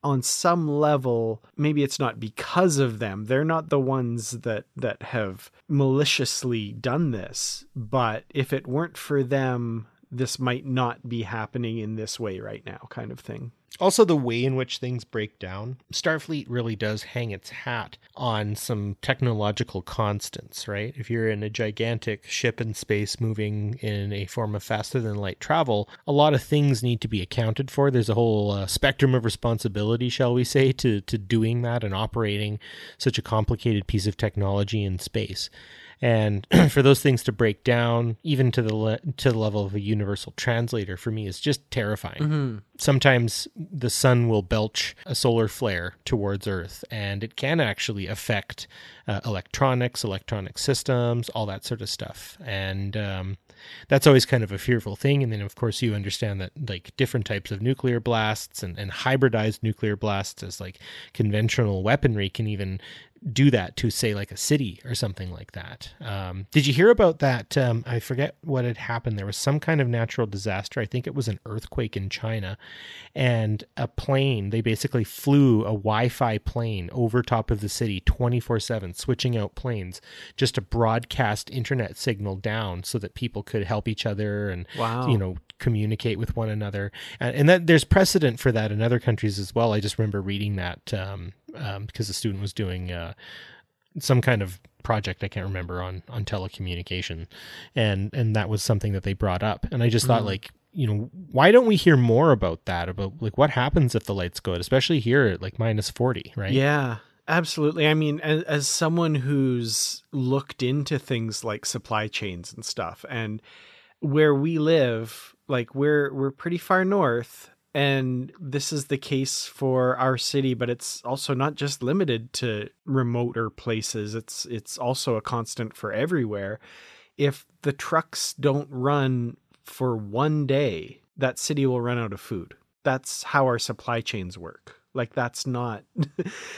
on some level maybe it's not because of them they're not the ones that that have maliciously done this but if it weren't for them this might not be happening in this way right now, kind of thing. Also, the way in which things break down. Starfleet really does hang its hat on some technological constants, right? If you're in a gigantic ship in space moving in a form of faster than light travel, a lot of things need to be accounted for. There's a whole uh, spectrum of responsibility, shall we say, to, to doing that and operating such a complicated piece of technology in space and for those things to break down even to the le- to the level of a universal translator for me is just terrifying. Mm-hmm. sometimes the sun will belch a solar flare towards earth and it can actually affect uh, electronics electronic systems all that sort of stuff. And um, that's always kind of a fearful thing. And then of course you understand that like different types of nuclear blasts and, and hybridized nuclear blasts as like conventional weaponry can even do that to say like a city or something like that. Um, did you hear about that? Um, I forget what had happened. There was some kind of natural disaster. I think it was an earthquake in China, and a plane. They basically flew a Wi-Fi plane over top of the city, twenty four seven, switching out planes just to broadcast internet signal down so that people could help each other and wow. you know communicate with one another. And, and that there's precedent for that in other countries as well. I just remember reading that. Um, um, because the student was doing uh, some kind of project I can't remember on on telecommunication, and and that was something that they brought up, and I just thought mm. like you know why don't we hear more about that about like what happens if the lights go out, especially here at like minus forty, right? Yeah. Absolutely. I mean, as, as someone who's looked into things like supply chains and stuff, and where we live, like we're we're pretty far north, and this is the case for our city but it's also not just limited to remoter places. It's it's also a constant for everywhere. If the trucks don't run for one day that city will run out of food. That's how our supply chains work. Like that's not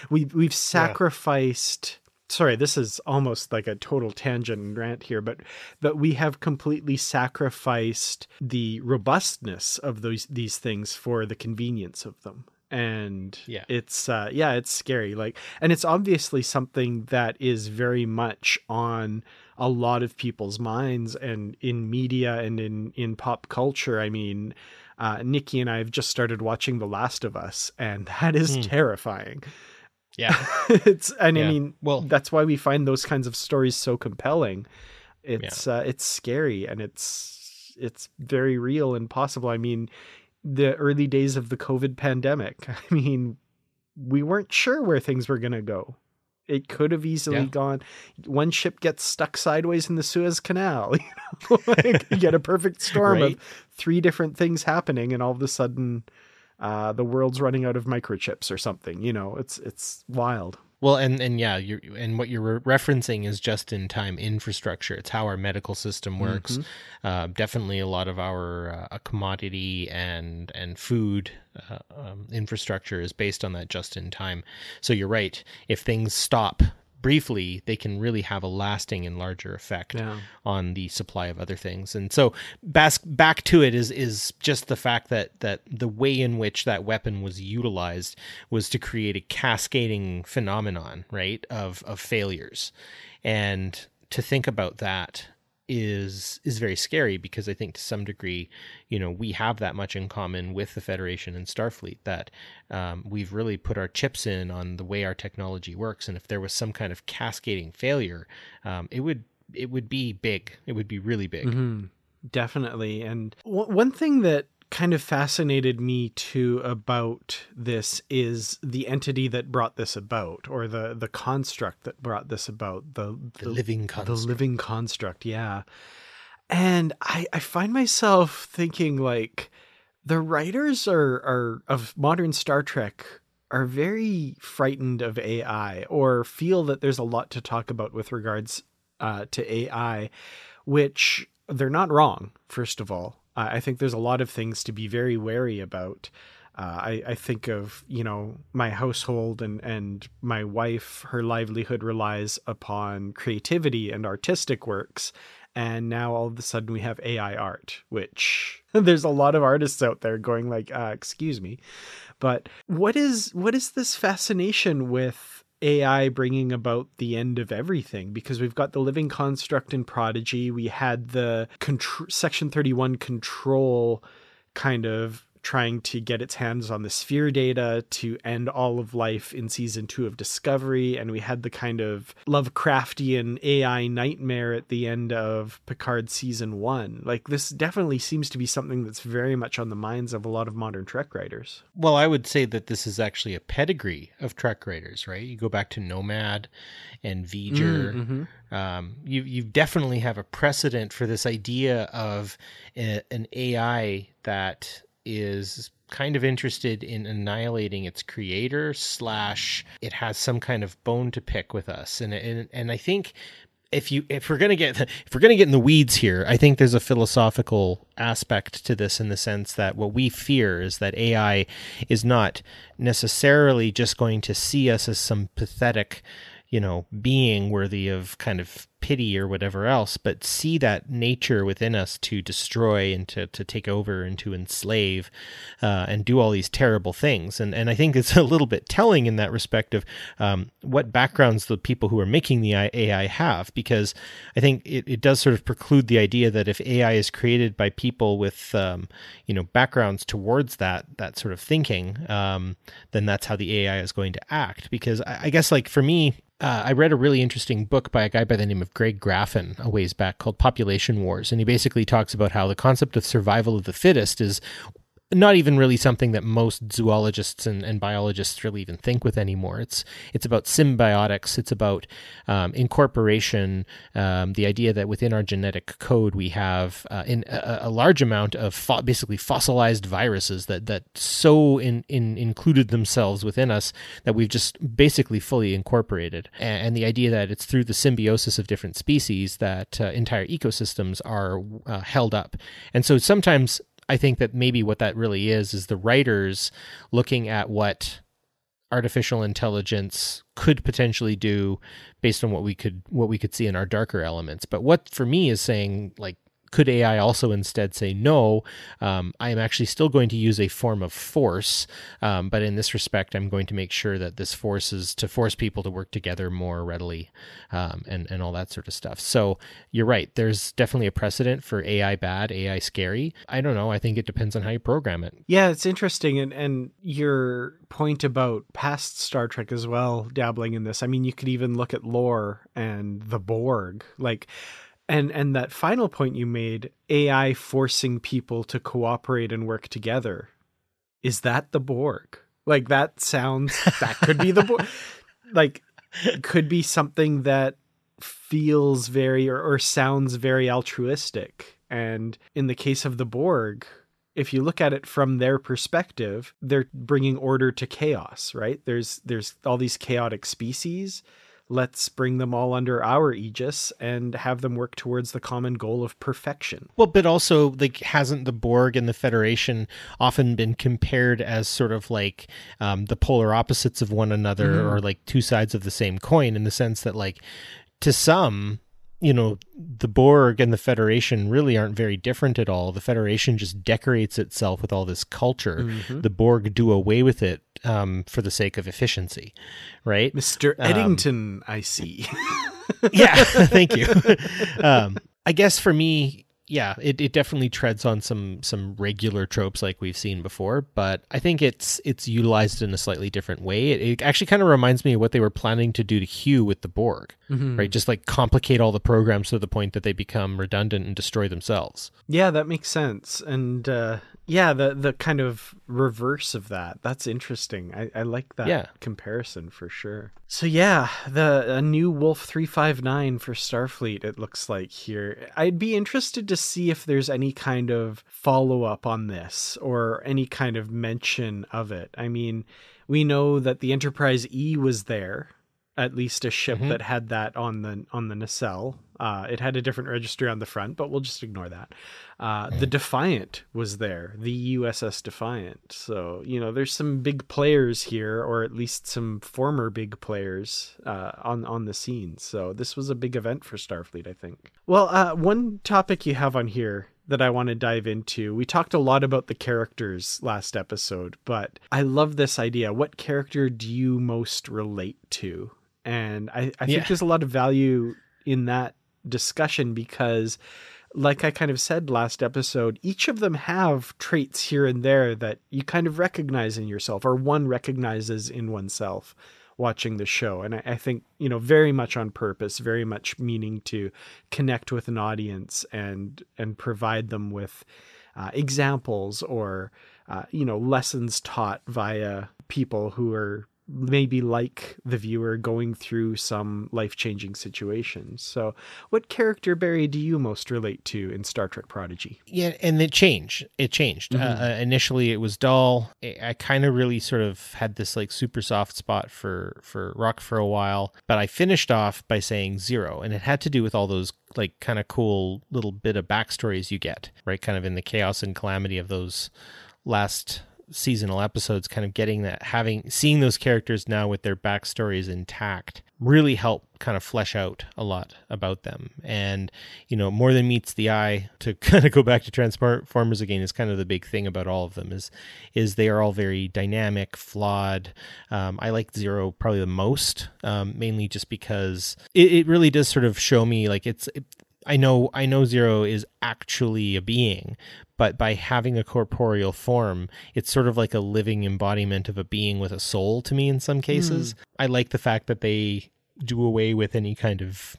we we've sacrificed sorry, this is almost like a total tangent and rant here, but but we have completely sacrificed the robustness of those these things for the convenience of them. And yeah, it's uh, yeah, it's scary. Like, and it's obviously something that is very much on a lot of people's minds and in media and in in pop culture. I mean, uh, Nikki and I have just started watching The Last of Us, and that is mm. terrifying Yeah. it's and Yeah. I mean, Well- that's why we find those kinds of stories so compelling. It's uh, it's scary and it's it's very real and possible. I mean, the early days of the COVID pandemic. I mean, we weren't sure where things were going to go. It could have easily Yeah. gone. One ship gets stuck sideways in the Suez Canal. You know, like, you get a perfect storm Right. of three different things happening, and all of a sudden, uh, the world's running out of microchips or something. You know, it's it's wild. Well, and and yeah, you and what you're re- referencing is just in time infrastructure. It's how our medical system works. Uh, definitely, a lot of our uh, commodity and and food uh, um, infrastructure is based on that just in time. So you're right. If things stop briefly, they can really have a lasting and larger effect Yeah. on the supply of other things. And so back back to it is is just the fact that that the way in which that weapon was utilized was to create a cascading phenomenon, right, of of failures. And to think about that is is very scary because I think to some degree, you know, we have that much in common with the Federation and Starfleet that um, we've really put our chips in on the way our technology works. And if there was some kind of cascading failure, um, it would it would be big. It would be really big. hmm Definitely. And w- one thing that kind of fascinated me too about this is the entity that brought this about, or the the construct that brought this about. The The, living the construct. living construct. Yeah. And I I find myself thinking like the writers are are of modern Star Trek are very frightened of AI or feel that there's a lot to talk about with regards uh, to AI, which they're not wrong. First of all, uh, I think there's a lot of things to be very wary about. Uh, I, I think of you know my household and and my wife. Her livelihood relies upon creativity and artistic works, and now all of a sudden we have AI art, which there's a lot of artists out there going like, uh, "Excuse me," but what is what is this fascination with AI bringing about the end of everything? Because we've got the living construct in Prodigy, we had the contr- Section Thirty One control kind of trying to get its hands on the sphere data to end all of life in season two of Discovery. And we had the kind of Lovecraftian AI nightmare at the end of Picard season one. Like, this definitely seems to be something that's very much on the minds of a lot of modern Trek writers. Well, I would say that this is actually a pedigree of Trek writers, right? You go back to Nomad and V'ger. Mhm. Um, you you definitely have a precedent for this idea of a, an AI that is kind of interested in annihilating its creator slash it has some kind of bone to pick with us. And and, and I think if you if we're gonna get if we're gonna get in the weeds here, I think there's a philosophical aspect to this in the sense that what we fear is that AI is not necessarily just going to see us as some pathetic, you know, being worthy of kind of pity or whatever else, but see that nature within us to destroy and to, to take over and to enslave uh, and do all these terrible things. And and I think it's a little bit telling in that respect of um, what backgrounds the people who are making the AI have, because I think it, it does sort of preclude the idea that if AI is created by people with um, you know backgrounds towards that that sort of thinking, um, then that's how the AI is going to act. Because I, I guess like for me, uh, I read a really interesting book by a guy by the name of Greg Graffin a ways back called Population Wars. And he basically talks about how the concept of survival of the fittest is not even really something that most zoologists and, and biologists really even think with anymore. It's it's about symbiotics. It's about um, incorporation. Um, the idea that within our genetic code we have uh, in a, a large amount of fo- basically fossilized viruses that that so in, in included themselves within us that we've just basically fully incorporated. And, and the idea that it's through the symbiosis of different species that uh, entire ecosystems are uh, held up. And so sometimes I think that maybe what that really is is the writers looking at what artificial intelligence could potentially do based on what we could what we could see in our darker elements. But what for me is saying like could AI also instead say, no, um, I am actually still going to use a form of force, um, but in this respect, I'm going to make sure that this force is to force people to work together more readily um, and, and all that sort of stuff. So you're right. There's definitely a precedent for AI bad, AI scary. I don't know. I think it depends on how you program it. Yeah, it's interesting. And, and your point about past Star Trek as well, dabbling in this. I mean, you could even look at Lore and the Borg. Like, and and that final point you made ai forcing people to cooperate and work together is that the borg? Like that sounds that could be the borg like could be something that feels very or, or sounds very altruistic. And in the case of the borg if you look at it from their perspective they're bringing order to chaos right? There's there's all these chaotic species let's bring them all under our aegis and have them work towards the common goal of perfection. Well, but also like hasn't the Borg and the Federation often been compared as sort of like um, the polar opposites of one another mm-hmm. or like two sides of the same coin in the sense that like to some you know, the Borg and the Federation really aren't very different at all. The Federation just decorates itself with all this culture. Mm-hmm. The Borg do away with it um, for the sake of efficiency, right? Mr. Um, Eddington, um, I see. yeah, thank you. Um, I guess for me, yeah, it, it definitely treads on some some regular tropes like we've seen before, but I think it's it's utilized in a slightly different way. It, it actually kind of reminds me of what they were planning to do to Hugh with the Borg, mm-hmm. right? Just like complicate all the programs to the point that they become redundant and destroy themselves. Yeah, that makes sense. And uh, yeah, the the kind of reverse of that. That's interesting. I, I like that yeah. comparison for sure. So yeah, the a new Wolf three five nine for Starfleet. It looks like here. I'd be interested to see if there's any kind of follow up on this or any kind of mention of it. I mean, we know that the Enterprise E was there at least a ship mm-hmm. that had that on the on the nacelle. Uh, it had a different registry on the front, but we'll just ignore that. Uh, the Defiant was there, the USS Defiant. So you know, there's some big players here, or at least some former big players uh, on on the scene. So this was a big event for Starfleet, I think. Well, uh, one topic you have on here that I want to dive into. We talked a lot about the characters last episode, but I love this idea. What character do you most relate to? And I, I think yeah. there's a lot of value in that discussion because like I kind of said last episode, each of them have traits here and there that you kind of recognize in yourself, or one recognizes in oneself watching the show. And I, I, think, you know, very much on purpose, very much meaning to connect with an audience and and provide them with uh, examples or uh, you know lessons taught via people who are maybe like the viewer going through some life-changing situations. So, what character Barry do you most relate to in Star Trek Prodigy? Yeah, and it changed. It changed. Mm-hmm. Uh, uh initially, it was Dal. I kind of really sort of had this like super soft spot for for Rok for a while, but I finished off by saying Zero, and it had to do with all those like kind of cool little bit of backstories you get, right? Kind of in the chaos and calamity of those last seasonal episodes kind of getting that having seeing those characters now with their backstories intact really help kind of flesh out a lot about them. And you know more than meets the eye to kind of go back to transformers again is kind of the big thing about all of them is is they are all very dynamic flawed. Um, i like zero probably the most um, mainly just because it, it, really does sort of show me like it's it, I know I know Zero is actually a being, but by having a corporeal form, it's sort of like a living embodiment of a being with a soul to me in some cases. Mm. I like the fact that they do away with any kind of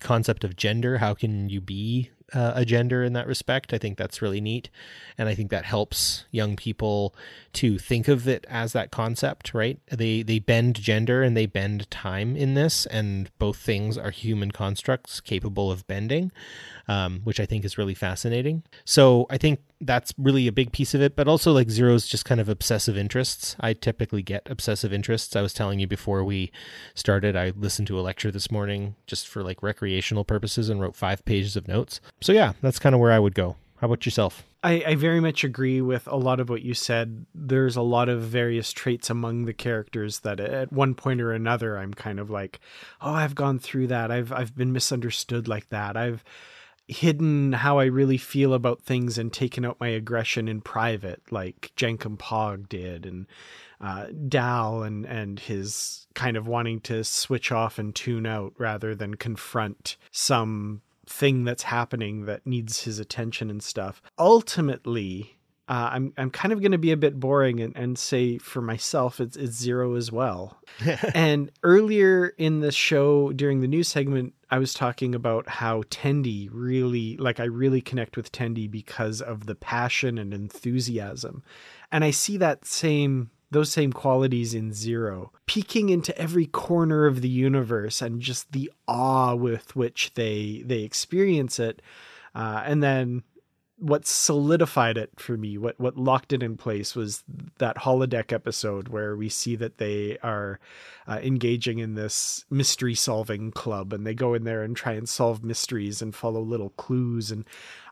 concept of gender. How can you be uh, a gender in that respect? I think that's really neat. And I think that helps young people to think of it as that concept, right? They they bend gender and they bend time in this, and both things are human constructs capable of bending, um, which I think is really fascinating. So I think that's really a big piece of it, but also like Zero's just kind of obsessive interests. I typically get obsessive interests. I was telling you before we started, I listened to a lecture this morning just for like recreational purposes and wrote five pages of notes. So yeah, that's kind of where I would go. How about yourself? I, I, very much agree with a lot of what you said. There's a lot of various traits among the characters that at one point or another I'm kind of like, oh, I've gone through that. I've I've been misunderstood like that. I've hidden how I really feel about things and taken out my aggression in private, like Jankom Pog did, and uh, Dal and and his kind of wanting to switch off and tune out rather than confront some thing that's happening that needs his attention and stuff. Ultimately, uh, I'm I'm kind of going to be a bit boring and, and say for myself it's it's zero as well. and earlier in the show during the news segment, I was talking about how Tendi really like I really connect with Tendi because of the passion and enthusiasm, and I see that same those same qualities in Zero, peeking into every corner of the universe and just the awe with which they they experience it, uh, and then what solidified it for me, what what locked it in place was that holodeck episode where we see that they are uh, engaging in this mystery solving club, and they go in there and try and solve mysteries and follow little clues, and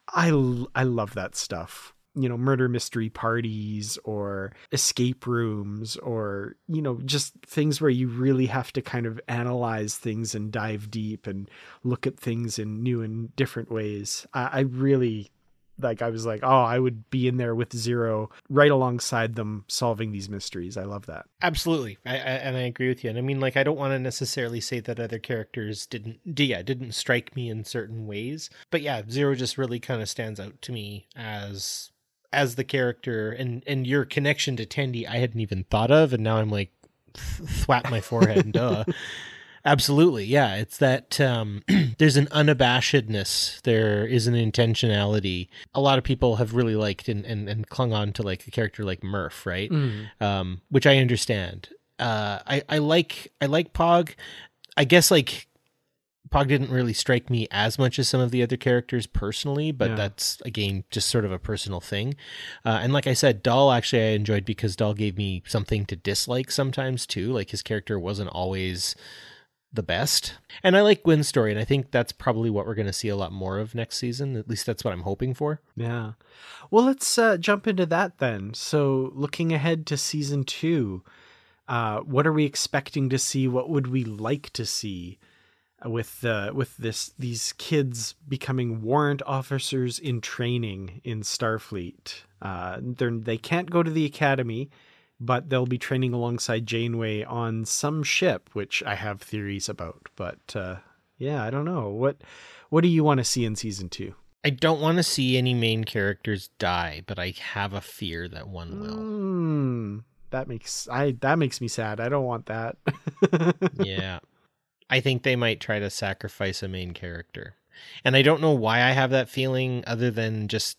I I love that stuff. You know, murder mystery parties or escape rooms, or you know, just things where you really have to kind of analyze things and dive deep and look at things in new and different ways. I, I really like I was like, oh, I would be in there with Zero right alongside them solving these mysteries. I love that. Absolutely, I, I, and I agree with you. And I mean, like, I don't want to necessarily say that other characters didn't, yeah, didn't strike me in certain ways, but yeah, Zero just really kind of stands out to me as as the character, and and your connection to Tendi I hadn't even thought of, and now I'm like, thwap my forehead, and duh. Absolutely. Yeah. It's that um, there's an unabashedness. There is an intentionality. A lot of people have really liked and, and, and clung on to like a character like Murph, right? Mm. Um, which I understand. Uh, I, I like, I like Pog. I guess like Pog didn't really strike me as much as some of the other characters personally, but Yeah. that's again just sort of a personal thing. Uh, and like I said, Dal actually I enjoyed because Dal gave me something to dislike sometimes too. Like his character wasn't always the best. And I like Gwen's story, and I think that's probably what we're going to see a lot more of next season. At least that's what I'm hoping for. Yeah. Well, let's uh, jump into that then. So, looking ahead to season two, uh, what are we expecting to see? What would we like to see with uh, with this these kids becoming warrant officers in training in Starfleet? Uh, they're, they can't go to the academy, but they'll be training alongside Janeway on some ship, which I have theories about. But uh, yeah, I don't know what what do you want to see in season two? I don't want to see any main characters die, but I have a fear that one will. Mm, that makes I that makes me sad. I don't want that. yeah. I think they might try to sacrifice a main character. And I don't know why I have that feeling other than just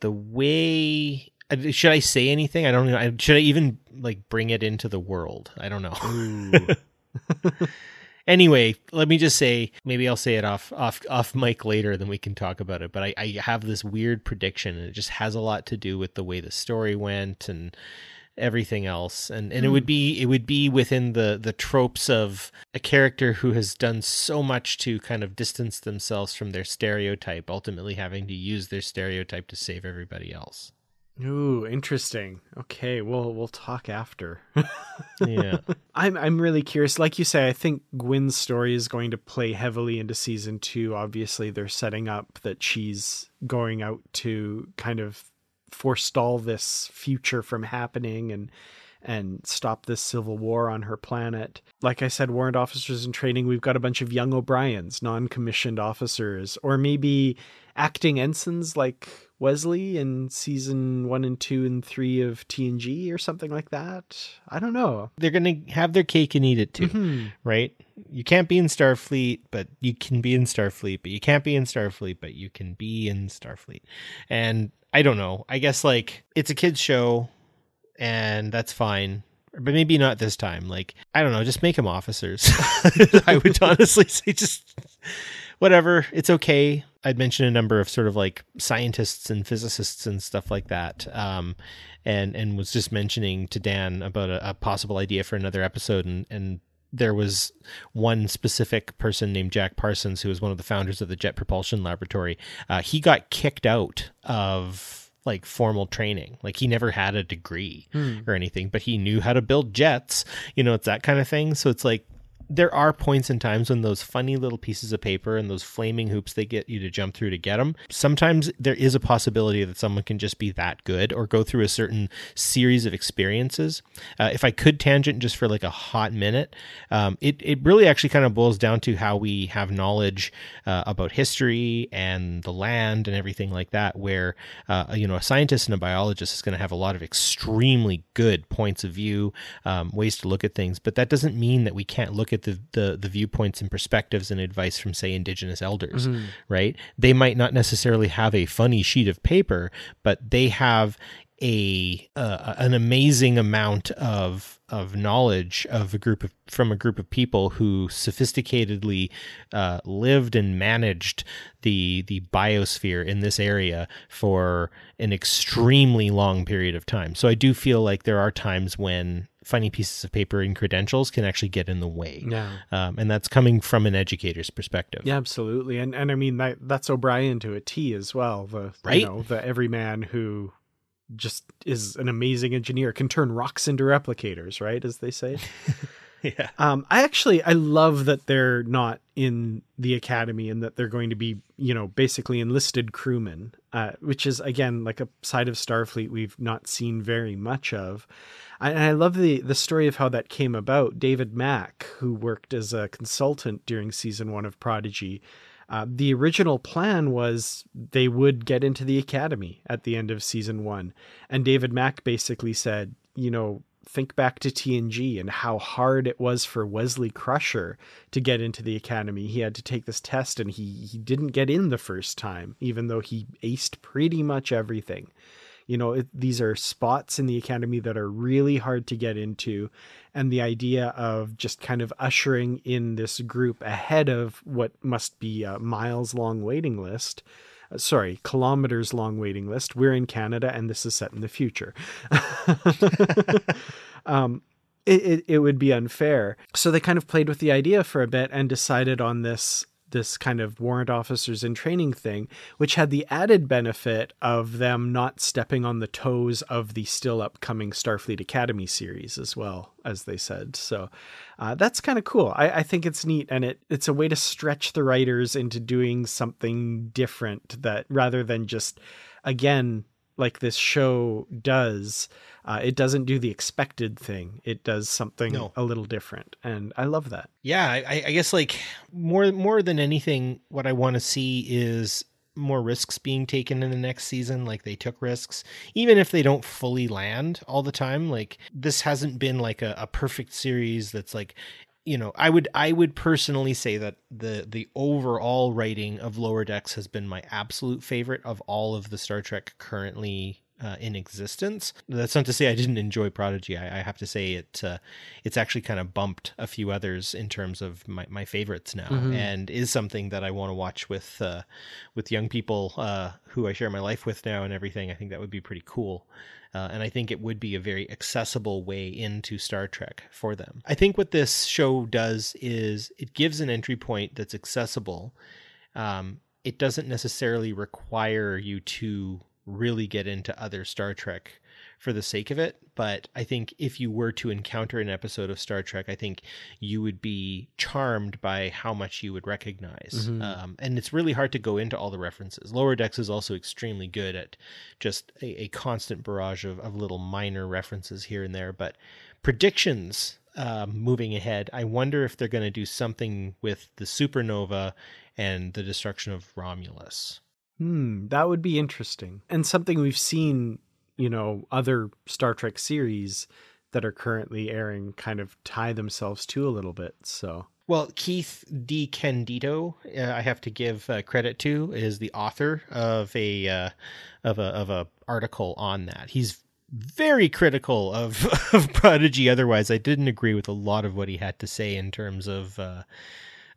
the way should I say anything? I don't know. Should I even like bring it into the world? I don't know. Anyway, let me just say maybe I'll say it off off off mic later, then we can talk about it. But I, I have this weird prediction, and it just has a lot to do with the way the story went and everything else. And and it would mm. be it would be within the the tropes of a character who has done so much to kind of distance themselves from their stereotype, ultimately having to use their stereotype to save everybody else. Ooh, interesting. Okay, well we'll talk after. Yeah. I'm I'm really curious. Like you say, I think Gwen's story is going to play heavily into season two. Obviously, they're setting up that she's going out to kind of forestall this future from happening and and stop this civil war on her planet. Like I said, warrant officers in training, we've got a bunch of young O'Briens, non-commissioned officers, or maybe acting ensigns like Wesley in season one and two and three of TNG or something like that. I don't know. They're going to have their cake and eat it too. Mhm. right? You can't be in Starfleet, but you can be in Starfleet, but you can't be in Starfleet, but you can be in Starfleet. And I don't know. I guess like it's a kids show and that's fine. But maybe not this time. Like, I don't know, just make them officers. I would honestly say just whatever. It's okay. I'd mentioned a number of sort of like scientists and physicists and stuff like that. Um, and and was just mentioning to Dan about a, a possible idea for another episode, and and there was one specific person named Jack Parsons, who was one of the founders of the Jet Propulsion Laboratory. Uh, he got kicked out of like formal training. Like he never had a degree Hmm. or anything, but he knew how to build jets. You know, it's that kind of thing. So it's like there are points and times when those funny little pieces of paper and those flaming hoops they get you to jump through to get them. Sometimes there is a possibility that someone can just be that good or go through a certain series of experiences. Uh, if I could tangent just for like a hot minute, um, it it really actually kind of boils down to how we have knowledge uh, about history and the land and everything like that. Where uh, you know a scientist and a biologist is going to have a lot of extremely good points of view, um, ways to look at things, but that doesn't mean that we can't look at the the, the viewpoints and perspectives and advice from say indigenous elders, mm-hmm. right? They might not necessarily have a funny sheet of paper, but they have a uh, an amazing amount of of knowledge of a group of from a group of people who sophisticatedly uh, lived and managed the the biosphere in this area for an extremely long period of time. So I do feel like there are times when funny pieces of paper and credentials can actually get in the way. Yeah. Um, and that's coming from an educator's perspective. Yeah, absolutely. And and I mean that that's O'Brien to a T as well. The right? you know, the everyman who just is an amazing engineer, can turn rocks into replicators, right? As they say. yeah. Um, I actually I love that they're not in the academy and that they're going to be, you know, basically enlisted crewmen, uh, which is again like a side of Starfleet we've not seen very much of. And I love the the story of how that came about. David Mack, who worked as a consultant during season one of Prodigy, uh, the original plan was they would get into the academy at the end of season one. And David Mack basically said, you know, think back to TNG and how hard it was for Wesley Crusher to get into the academy. He had to take this test and he, he didn't get in the first time, even though he aced pretty much everything. You know, it, these are spots in the academy that are really hard to get into. And the idea of just kind of ushering in this group ahead of what must be a miles long waiting list uh, sorry, kilometers long waiting list. We're in Canada and this is set in the future. um, it, it, it, would be unfair. So they kind of played with the idea for a bit and decided on this this kind of warrant officers in training thing, which had the added benefit of them not stepping on the toes of the still upcoming Starfleet Academy series as well, as they said. So uh, that's kind of cool. I, I, think it's neat, and it it's a way to stretch the writers into doing something different that rather than just again like this show does uh, it doesn't do the expected thing. It does something no. a little different, and I love that. Yeah, I, I guess like more more than anything, what I want to see is more risks being taken in the next season like they took risks even if they don't fully land all the time like this hasn't been like a, a perfect series that's like you know i would i would personally say that the the overall writing of lower decks has been my absolute favorite of all of the star trek currently uh, in existence. That's not to say I didn't enjoy Prodigy. I, I have to say it uh, it's actually kind of bumped a few others in terms of my, my favorites now, mm-hmm. and is something that I want to watch with uh, with young people uh, who I share my life with now and everything. I think that would be pretty cool. Uh, and I think it would be a very accessible way into Star Trek for them. I think what this show does is it gives an entry point that's accessible. Um, it doesn't necessarily require you to really get into other Star Trek for the sake of it. But I think if you were to encounter an episode of Star Trek, I think you would be charmed by how much you would recognize. Mm-hmm. Um, and it's really hard to go into all the references. Lower Decks is also extremely good at just a, a constant barrage of, of little minor references here and there. But predictions uh, moving ahead, I wonder if they're going to do something with the supernova and the destruction of Romulus. Hmm, that would be interesting. And something we've seen, you know, other Star Trek series that are currently airing kind of tie themselves to a little bit. So, well, Keith DeCandido, uh, I have to give uh, credit to, is the author of a uh, of a of a article on that. He's very critical of of Prodigy. Otherwise, I didn't agree with a lot of what he had to say in terms of uh,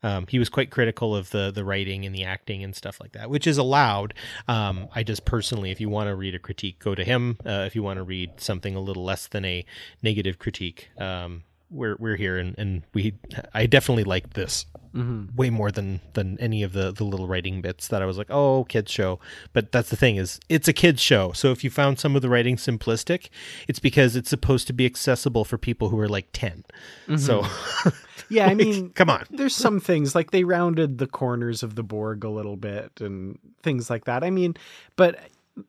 um, he was quite critical of the the writing and the acting and stuff like that, which is allowed. Um, I just personally, if you want to read a critique, go to him. Uh, if you want to read something a little less than a negative critique, um, we're we're here and, and we I definitely liked this Mm-hmm. way more than than any of the the little writing bits that I was like, oh, kids show. But that's the thing is, it's a kids show. So if you found some of the writing simplistic, it's because it's supposed to be accessible for people who are like 10 So Yeah, I mean, come on. there's some things like they rounded the corners of the Borg a little bit and things like that. I mean, but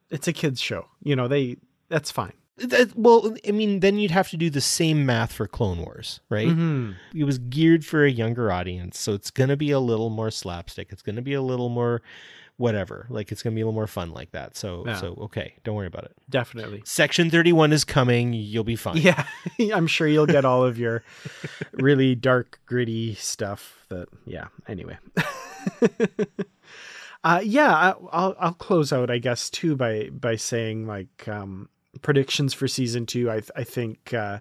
it's a kids show. You know, they that's fine. That- well, I mean, then you'd have to do the same math for Clone Wars, right? Mm-hmm. It was geared for a younger audience, so it's going to be a little more slapstick. It's going to be a little more whatever. Like it's going to be a little more fun like that. So Yeah. so okay, don't worry about it. Definitely. Section 31 is coming. You'll be fine. Yeah, I'm sure you'll get all of your really dark, gritty stuff. That yeah. Anyway, uh, yeah, I, I'll I'll close out, I guess, too by by saying like um, predictions for season two. I I think uh,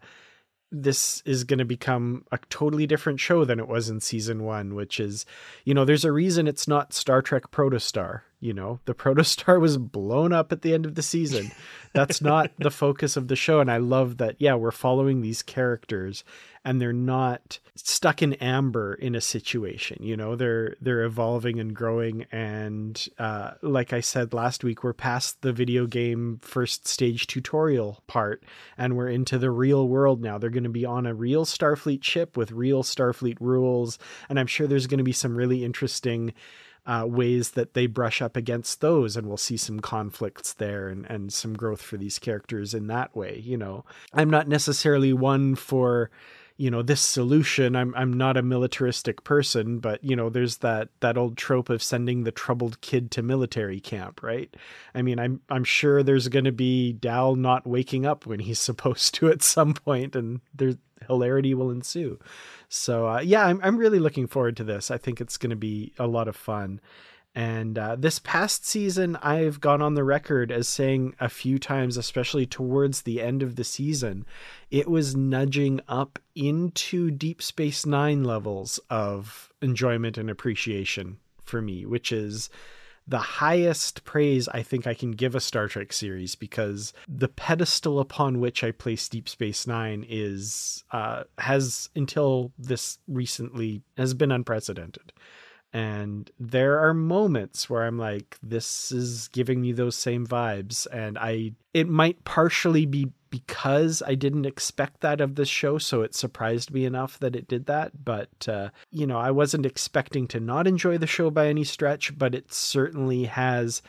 this is going to become a totally different show than it was in season one, which is, you know, there's a reason it's not Star Trek Protostar. You know, the Protostar was blown up at the end of the season. That's not the focus of the show. And I love that, yeah, we're following these characters and they're not stuck in amber in a situation you know? They're they're evolving and growing and uh, like i said last week we're past the video game first stage tutorial part and we're into the real world now. They're going to be on a real starfleet ship with real starfleet rules and i'm sure there's going to be some really interesting uh, ways that they brush up against those and we'll see some conflicts there and, and some growth for these characters in that way you know? I'm not necessarily one for you know this solution i'm i'm not a militaristic person but you know there's that that old trope of sending the troubled kid to military camp right? I mean i'm i'm sure there's going to be dal not waking up when he's supposed to at some point and there's hilarity will ensue. So uh, yeah I'm, I'm really looking forward to this. I think it's going to be a lot of fun and uh, this past season, I've gone on the record as saying a few times, especially towards the end of the season, it was nudging up into Deep Space Nine levels of enjoyment and appreciation for me, which is the highest praise I think I can give a Star Trek series because the pedestal upon which I place Deep Space Nine is uh, has until this recently has been unprecedented. And there are moments where I'm like, this is giving me those same vibes. And I, it might partially be because I didn't expect that of this show. So it surprised me enough that it did that. But, uh, you know, I wasn't expecting to not enjoy the show by any stretch, but it certainly has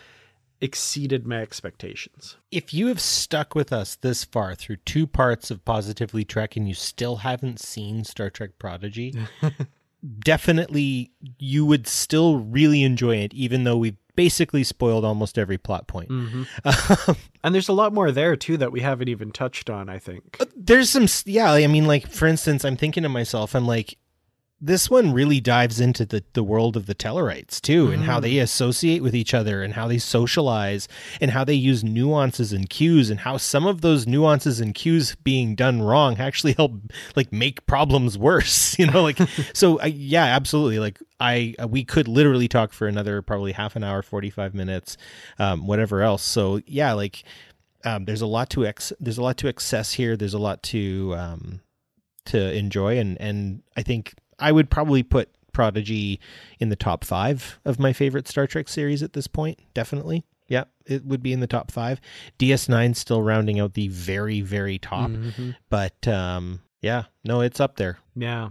exceeded my expectations. If you have stuck with us this far through two parts of Positively Trek and you still haven't seen Star Trek Prodigy, definitely you would still really enjoy it, even though we've basically spoiled almost every plot point. Mm-hmm. Um, and there's a lot more there too that we haven't even touched on, I think. Uh, there's some, yeah, I mean, like, for instance, I'm thinking to myself, I'm like, this one really dives into the, the world of the Tellarites too, and how they associate with each other, and how they socialize, and how they use nuances and cues, and how some of those nuances and cues being done wrong actually help like make problems worse. You know, like so. I, yeah, absolutely. Like I, uh, we could literally talk for another probably half an hour, forty five minutes, um, whatever else. So yeah, like um, there's a lot to ex- there's a lot to access here. There's a lot to um, to enjoy, and and I think I would probably put Prodigy in the top five of my favorite Star Trek series at this point. Definitely, yeah, it would be in the top five. DS9 still rounding out the very very top, but um, yeah, no, it's up there. Yeah.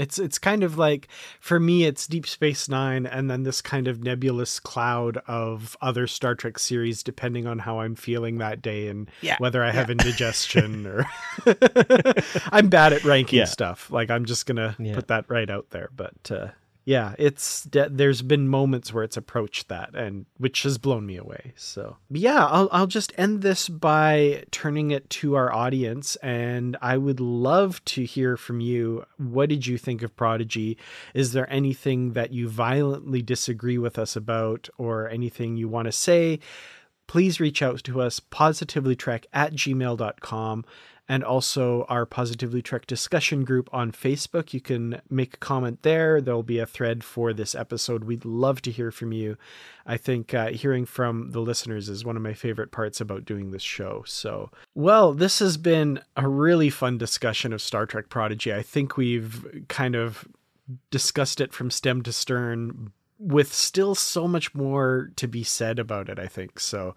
It's it's kind of like for me it's Deep Space 9 and then this kind of nebulous cloud of other Star Trek series depending on how I'm feeling that day and Yeah, whether I have indigestion or I'm bad at ranking Yeah. stuff. Like I'm just going to Yeah. put that right out there, but uh yeah, it's there's been moments where it's approached that and which has blown me away. So, but yeah, I'll I'll just end this by turning it to our audience and I would love to hear from you. What did you think of Prodigy? Is there anything that you violently disagree with us about or anything you want to say? Please reach out to us positivelytrek at gmail.com and also our Positively Trek discussion group on Facebook. You can make a comment there. There'll be a thread for this episode. We'd love to hear from you. I think uh, hearing from the listeners is one of my favorite parts about doing this show. So, well, this has been a really fun discussion of Star Trek Prodigy. I think we've kind of discussed it from stem to stern with still so much more to be said about it, I think. So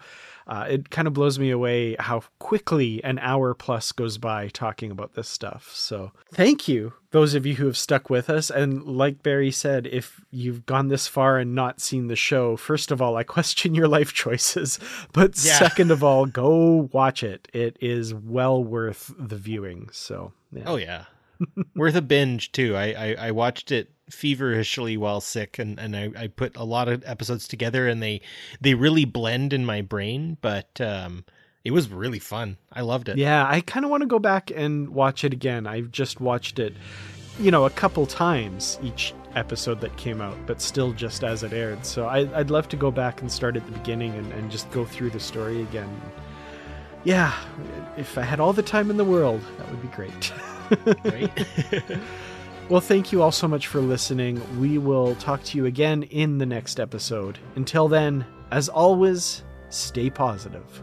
uh, it kind of blows me away how quickly an hour plus goes by talking about this stuff. So thank you, those of you who have stuck with us. And like Barry said, if you've gone this far and not seen the show, first of all, I question your life choices. But yeah. second of all, go watch it. It is well worth the viewing. So, yeah. Oh, yeah. worth a binge too. I, I, I watched it feverishly while sick, and and I, I put a lot of episodes together, and they they really blend in my brain. But um, it was really fun. I loved it. Yeah, I kind of want to go back and watch it again. I've just watched it, you know, a couple times each episode that came out, but still just as it aired. So I, would love to go back and start at the beginning and, and just go through the story again. Yeah, if I had all the time in the world, that would be great. right? well, thank you all so much for listening. We will talk to you again in the next episode. Until then, as always, stay positive.